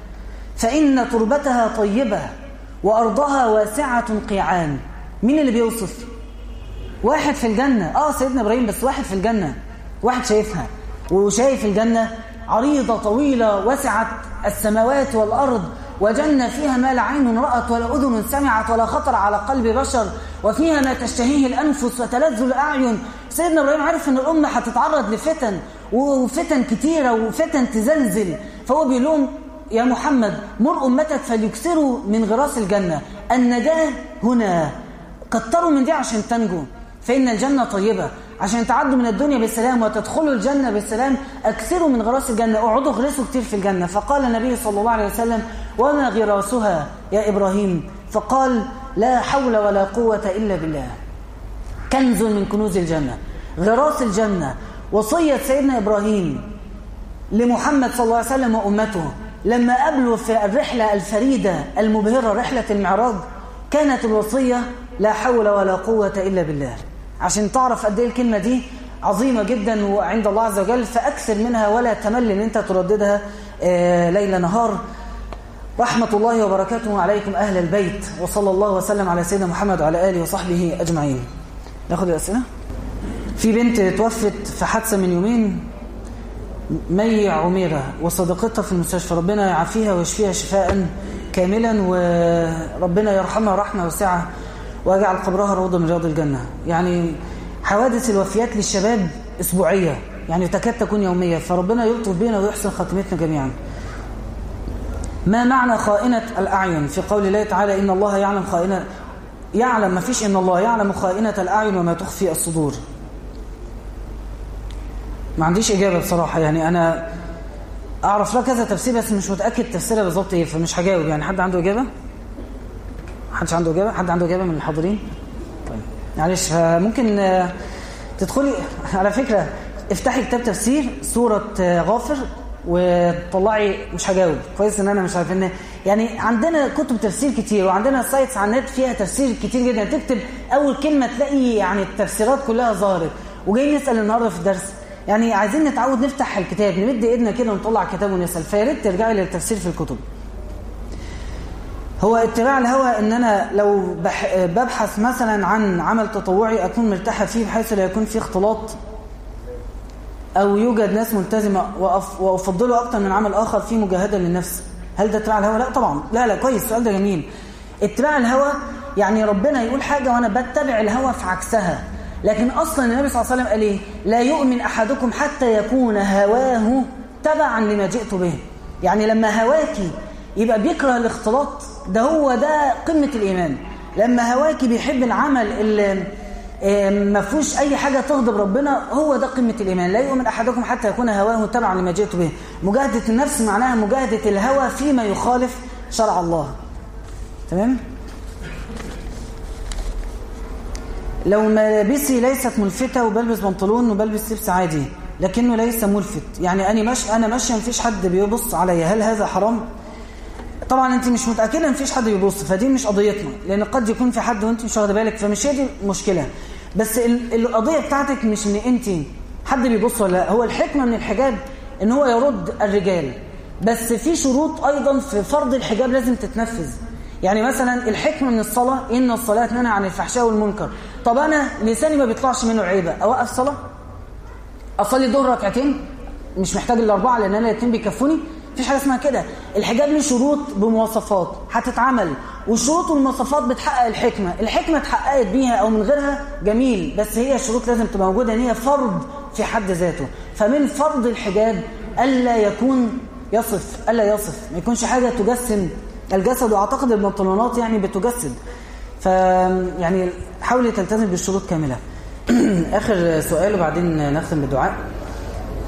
فإن تربتها طيبة وأرضها واسعة قيعان. مين اللي بيوصف؟ واحد في الجنة. آه سيدنا إبراهيم بس واحد في الجنة. واحد شايفها. وشايف الجنة عريضة طويلة وسعت السماوات والأرض وجنة فيها ما لا عين رأت ولا أذن سمعت ولا خطر على قلب بشر وفيها ما تشتهيه الأنفس وتلذ الأعين. سيدنا إبراهيم عارف أن الأمة هتتعرض لفتن وفتن كتيرة وفتن تزلزل فهو بيقول لهم يا محمد مر أمتك فليكسروا من غراس الجنة. النجاة هنا. كتروا من دي عشان تنجوا. فإن الجنة طيبة. عشان تعدوا من الدنيا بالسلام وتدخلوا الجنة بالسلام أكثروا من غراس الجنة. أقعدوا غرسوا كتير في الجنة. فقال النبي صلى الله عليه وسلم وما غراسها يا إبراهيم؟ فقال لا حول ولا قوة إلا بالله. كنز من كنوز الجنة. غراس الجنة. وصية سيدنا إبراهيم لمحمد صلى الله عليه وسلم وأمته. لما قابلوا في الرحلة الفريدة المبهرة رحلة المعراج كانت الوصية لا حول ولا قوة إلا بالله. عشان تعرف قد إيه الكلمة دي عظيمة جدا وعند الله عز وجل فأكثر منها ولا تمل إن أنت ترددها ليل نهار. رحمة الله وبركاته عليكم أهل البيت وصلى الله وسلم على سيدنا محمد وعلى آله وصحبه أجمعين. ناخد الأسئلة؟ في بنت توفت في حادثة من يومين. مي عميرة وصديقتها في المستشفى ربنا يعافيها ويشفيها شفاء كاملا وربنا يرحمها رحمة واسعة ويجعل قبرها روضة من رياض الجنة. يعني حوادث الوفيات للشباب أسبوعية يعني تكاد تكون يومية فربنا يلطف بينا ويحسن خاتمتنا جميعا. ما معنى خائنة الأعين؟ في قول الله تعالى إن الله يعلم خائنة يعلم ما فيش إن الله يعلم خائنة الأعين وما تخفي الصدور. ما عنديش إجابة بصراحة. يعني أنا أعرف لها كذا تفسير بس مش متأكد تفسيرها بالظبط إيه فمش هجاوب. يعني حد عنده إجابة؟ حدش عنده إجابة؟ حد عنده إجابة من الحاضرين؟ طيب. معلش فممكن تدخلي. على فكرة افتحي كتاب تفسير سورة غافر وطلعي مش هجاوب. كويس إن أنا مش عارف إن يعني عندنا كتب تفسير كتير وعندنا سايتس على النت فيها تفسير كتير جدا. تكتب أول كلمة تلاقي يعني التفسيرات كلها ظهرت وجاي نسأل النهارده في الدرس يعني عايزين نتعود نفتح الكتاب نمد ايدنا كده ونطلع كتاب ونسأل. فيا ترجعي للتفسير في الكتب. هو اتباع الهوى إن أنا لو بح ببحث مثلا عن عمل تطوعي أكون مرتاحة فيه بحيث لا يكون فيه اختلاط أو يوجد ناس ملتزمة وأف وأفضله أكتر من عمل آخر فيه مجاهدة للنفس. هل ده اتباع الهوى؟ لا طبعا. لا لا كويس. السؤال ده جميل. اتباع الهوى يعني ربنا يقول حاجة وأنا بتبع الهوى في عكسها لكن أصلا النبي صلى الله عليه وسلم قال إيه؟ لا يؤمن أحدكم حتى يكون هواه تبعا لما جئت به. يعني لما هواكي يبقى بيكره الاختلاط ده هو ده قمة الإيمان. لما هواكي بيحب العمل اللي ما فيهوش أي حاجة تغضب ربنا هو ده قمة الإيمان. لا يؤمن أحدكم حتى يكون هواه تبعا لما جئت به. مجاهدة النفس معناها مجاهدة الهوى فيما يخالف شرع الله. تمام؟ لو ملابسي ليست ملفتة وبلبس بنطلون وبلبس لبس عادي لكنه ليس ملفت. يعني أنا مش أنا ماشية مفيش حد بيبص عليا. هل هذا حرام؟ طبعا أنت مش متأكدة ان مفيش حد بيبص فدي مش قضيتنا. لأن قد يكون في حد وأنت مش واخدة بالك فمش هي دي المشكلة بس ال- القضية بتاعتك مش إن أنت حد بيبص ولا لأ. هو الحكمة من الحجاب إن هو يرد الرجال. بس في شروط أيضا في فرض الحجاب لازم تتنفذ. يعني مثلا الحكمة من الصلاة إن الصلاة تنهى عن الفحشاء والمنكر. طب أنا لساني ما بيطلعش منه عيبة. أوقف صلاة؟ أصلي الظهر ركعتين؟ مش محتاج الاربعه لأن أنا الاثنين بيكفوني؟ مفيش حاجة اسمها كده. الحجاب له شروط بمواصفات. هتتعمل. والشروط والمواصفات بتحقق الحكمة. الحكمة اتحققت بيها أو من غيرها جميل بس هي شروط لازم تبقى موجودة إن هي فرض في حد ذاته. فمن فرض الحجاب ألا يكون يصف. ألا يصف. ما يكونش حاجة تجسم. الجسد واعتقد البنطلونات يعني بتجسد. ف يعني حاولي تلتزم بالشروط كاملة آخر سؤال وبعدين نختم بالدعاء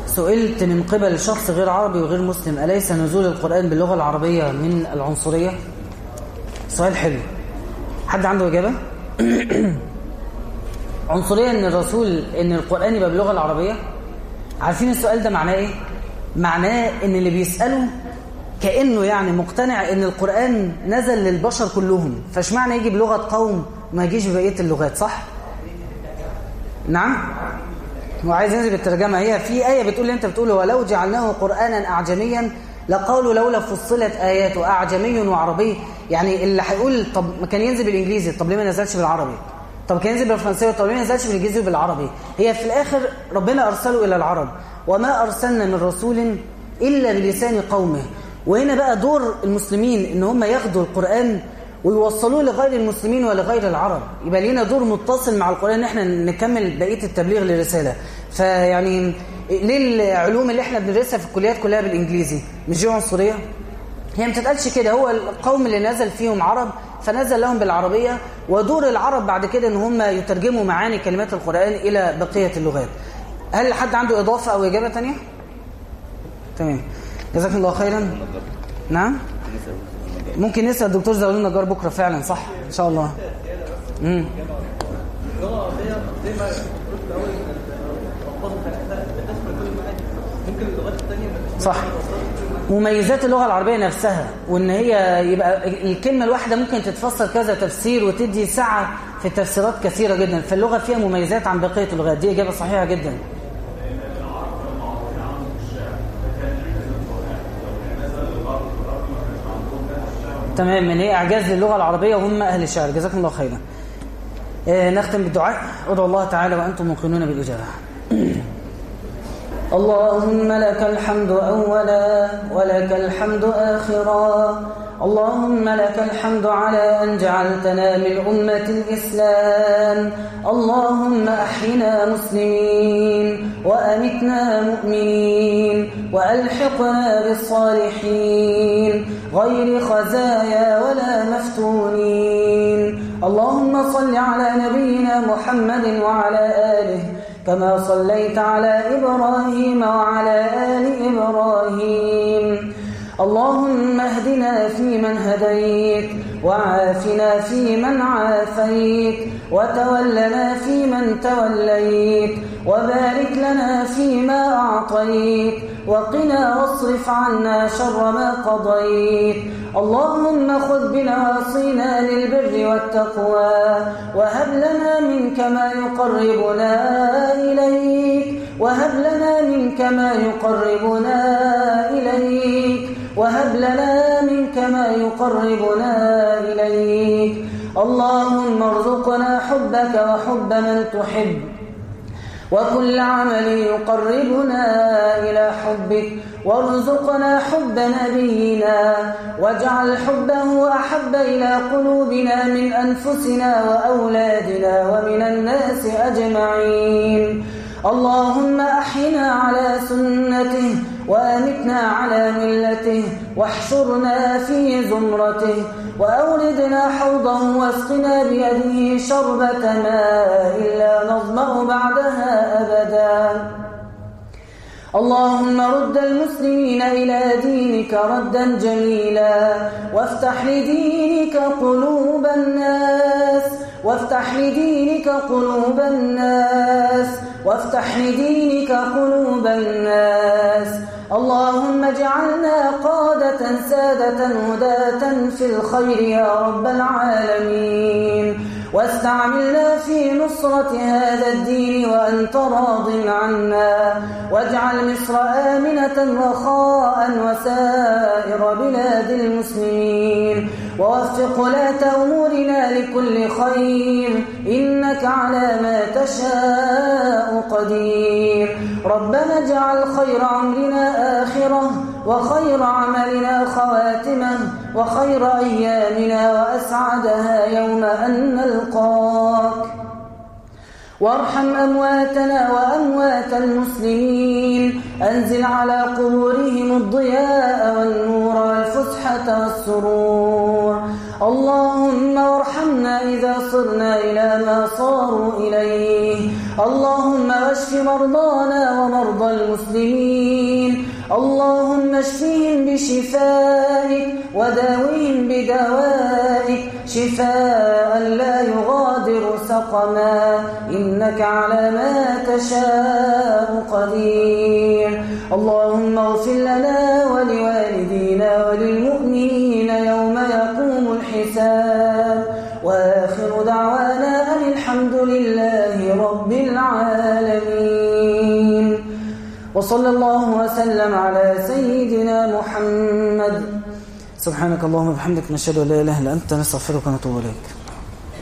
سئلت من قبل شخص غير عربي وغير مسلم أليس نزول القرآن باللغة العربية من العنصرية؟ سؤال حلو حد عنده إجابة؟ عنصرية إن الرسول إن القرآن يبقى باللغة العربية؟ عارفين السؤال ده معناه إيه؟ معناه إن اللي بيسأله كأنه يعني مقتنع إن القرآن نزل للبشر كلهم. فاشمعنى يجي بلغة قوم وما يجيش ببقية اللغات صح؟ نعم؟ هو عايز ينزل بالترجمة. هي في آية بتقول اللي أنت بتقوله ولو جعلناه قرآنا أعجميا لقالوا لولا فصلت آياته أعجمي وعربي. يعني اللي هيقول طب ما كان ينزل بالإنجليزي طب ليه ما نزلش بالعربي؟ طب كان ينزل بالفرنسية طب ليه ما نزلش بالإنجليزي وبالعربي؟ هي في الآخر ربنا أرسله إلى العرب. وما أرسلنا من رسول إلا بلسان قومه. وهنا بقى دور المسلمين إن هم ياخدوا القرآن ويوصلوه لغير المسلمين ولغير العرب. يبقى لينا دور متصل مع القرآن إن إحنا نكمل بقية التبليغ للرسالة. فيعني ليه العلوم اللي إحنا بندرسها في الكليات كلها بالإنجليزي؟ مش دي عنصرية هي ما تتقالش كده. هو القوم اللي نزل فيهم عرب فنزل لهم بالعربية ودور العرب بعد كده إن هم يترجموا معاني كلمات القرآن إلى بقية اللغات. هل حد عنده إضافة أو إجابة تانية؟ تمام. جزاكم الله خيرا. نعم؟ ممكن نسال الدكتور زغلول النجار بكرة فعلا صح؟ إن شاء الله. امم صح. مميزات اللغة العربية نفسها وإن هي يبقى الكلمة الواحدة ممكن تتفسر كذا تفسير وتدي سعة في تفسيرات كثيرة جدا. فاللغة فيها مميزات عن بقية اللغات دي إجابة صحيحة جدا. تمام من هي إعجاز للغة العربية وهم أهل الشعر. جزاكم الله خيرا. آه نختم بالدعاء. ادعوا الله تعالى وأنتم موقنون بالإجابة. اللهم لك الحمد اولا ولك الحمد اخرا. اللهم لك الحمد على أن جعلتنا من أمة الإسلام. اللهم أحينا مسلمين وأمتنا مؤمنين. وألحقنا بالصالحين. غير خزايا ولا مفتونين. اللهم صل على نبينا محمد وعلى آله كما صليت على إبراهيم وعلى آل إبراهيم. اللهم اهدنا فيمن هديت وعافنا فيمن عافيت وتولنا فيمن توليت وبارك لنا فيما أعطيت وقنا واصرف عنا شر ما قضيت. اللهم خذ بنواصينا للبر والتقوى وهب لنا منك ما يقربنا إليك وهب لنا منك ما يقربنا إليك. وهب لنا منك ما يقربنا إليك. اللهم ارزقنا حبك وحب من تحب. وكل عمل يقربنا إلى حبك. وارزقنا حب نبينا. واجعل حبه أحب إلى قلوبنا من أنفسنا وأولادنا ومن الناس أجمعين. اللهم أحينا على سنته وأمتنا على ملته واحشرنا في زمرته وأوردنا حوضه واسقنا بيده شربة ماء لا نظمأ بعدها أبدا. اللهم رد المسلمين إلى دينك ردا جميلا وافتح لدينك قلوب الناس وافتح لدينك قلوب الناس وافتح لدينك قلوب الناس. اللهم اجعلنا قادة سادة هداة في الخير يا رب العالمين. واستعملنا في نصرة هذا الدين وأنت راض عنا. واجعل مصر آمنة رخاء وسائر بلاد المسلمين. ووفق ولاة أمورنا لكل خير. إنك على ما تشاء قدير. ربنا اجعل خير عمرنا آخرة وخير عملنا خواتمة وخير أيامنا وأسعدها يوم أن نلقاك. وارحم أمواتنا وأموات المسلمين. أنزل على قبورهم الضياء والنور والفسحة والسرور. اللهم وارحمنا إذا صرنا إلى ما صاروا إليه. اللهم واشف مرضانا ومرضى المسلمين. اللهم اشفهم بشفائك وداوهم بدوائك. شفاء لا يغادر سقما. إنك على ما تشاء قدير. اللهم اغفر لنا ولوالدينا وللمؤمنين وصلى الله وسلم على سيدنا محمد. سبحانك اللهم وبحمدك نشهد أن لا إله إلا أنت نستغفرك ونتوب إليك.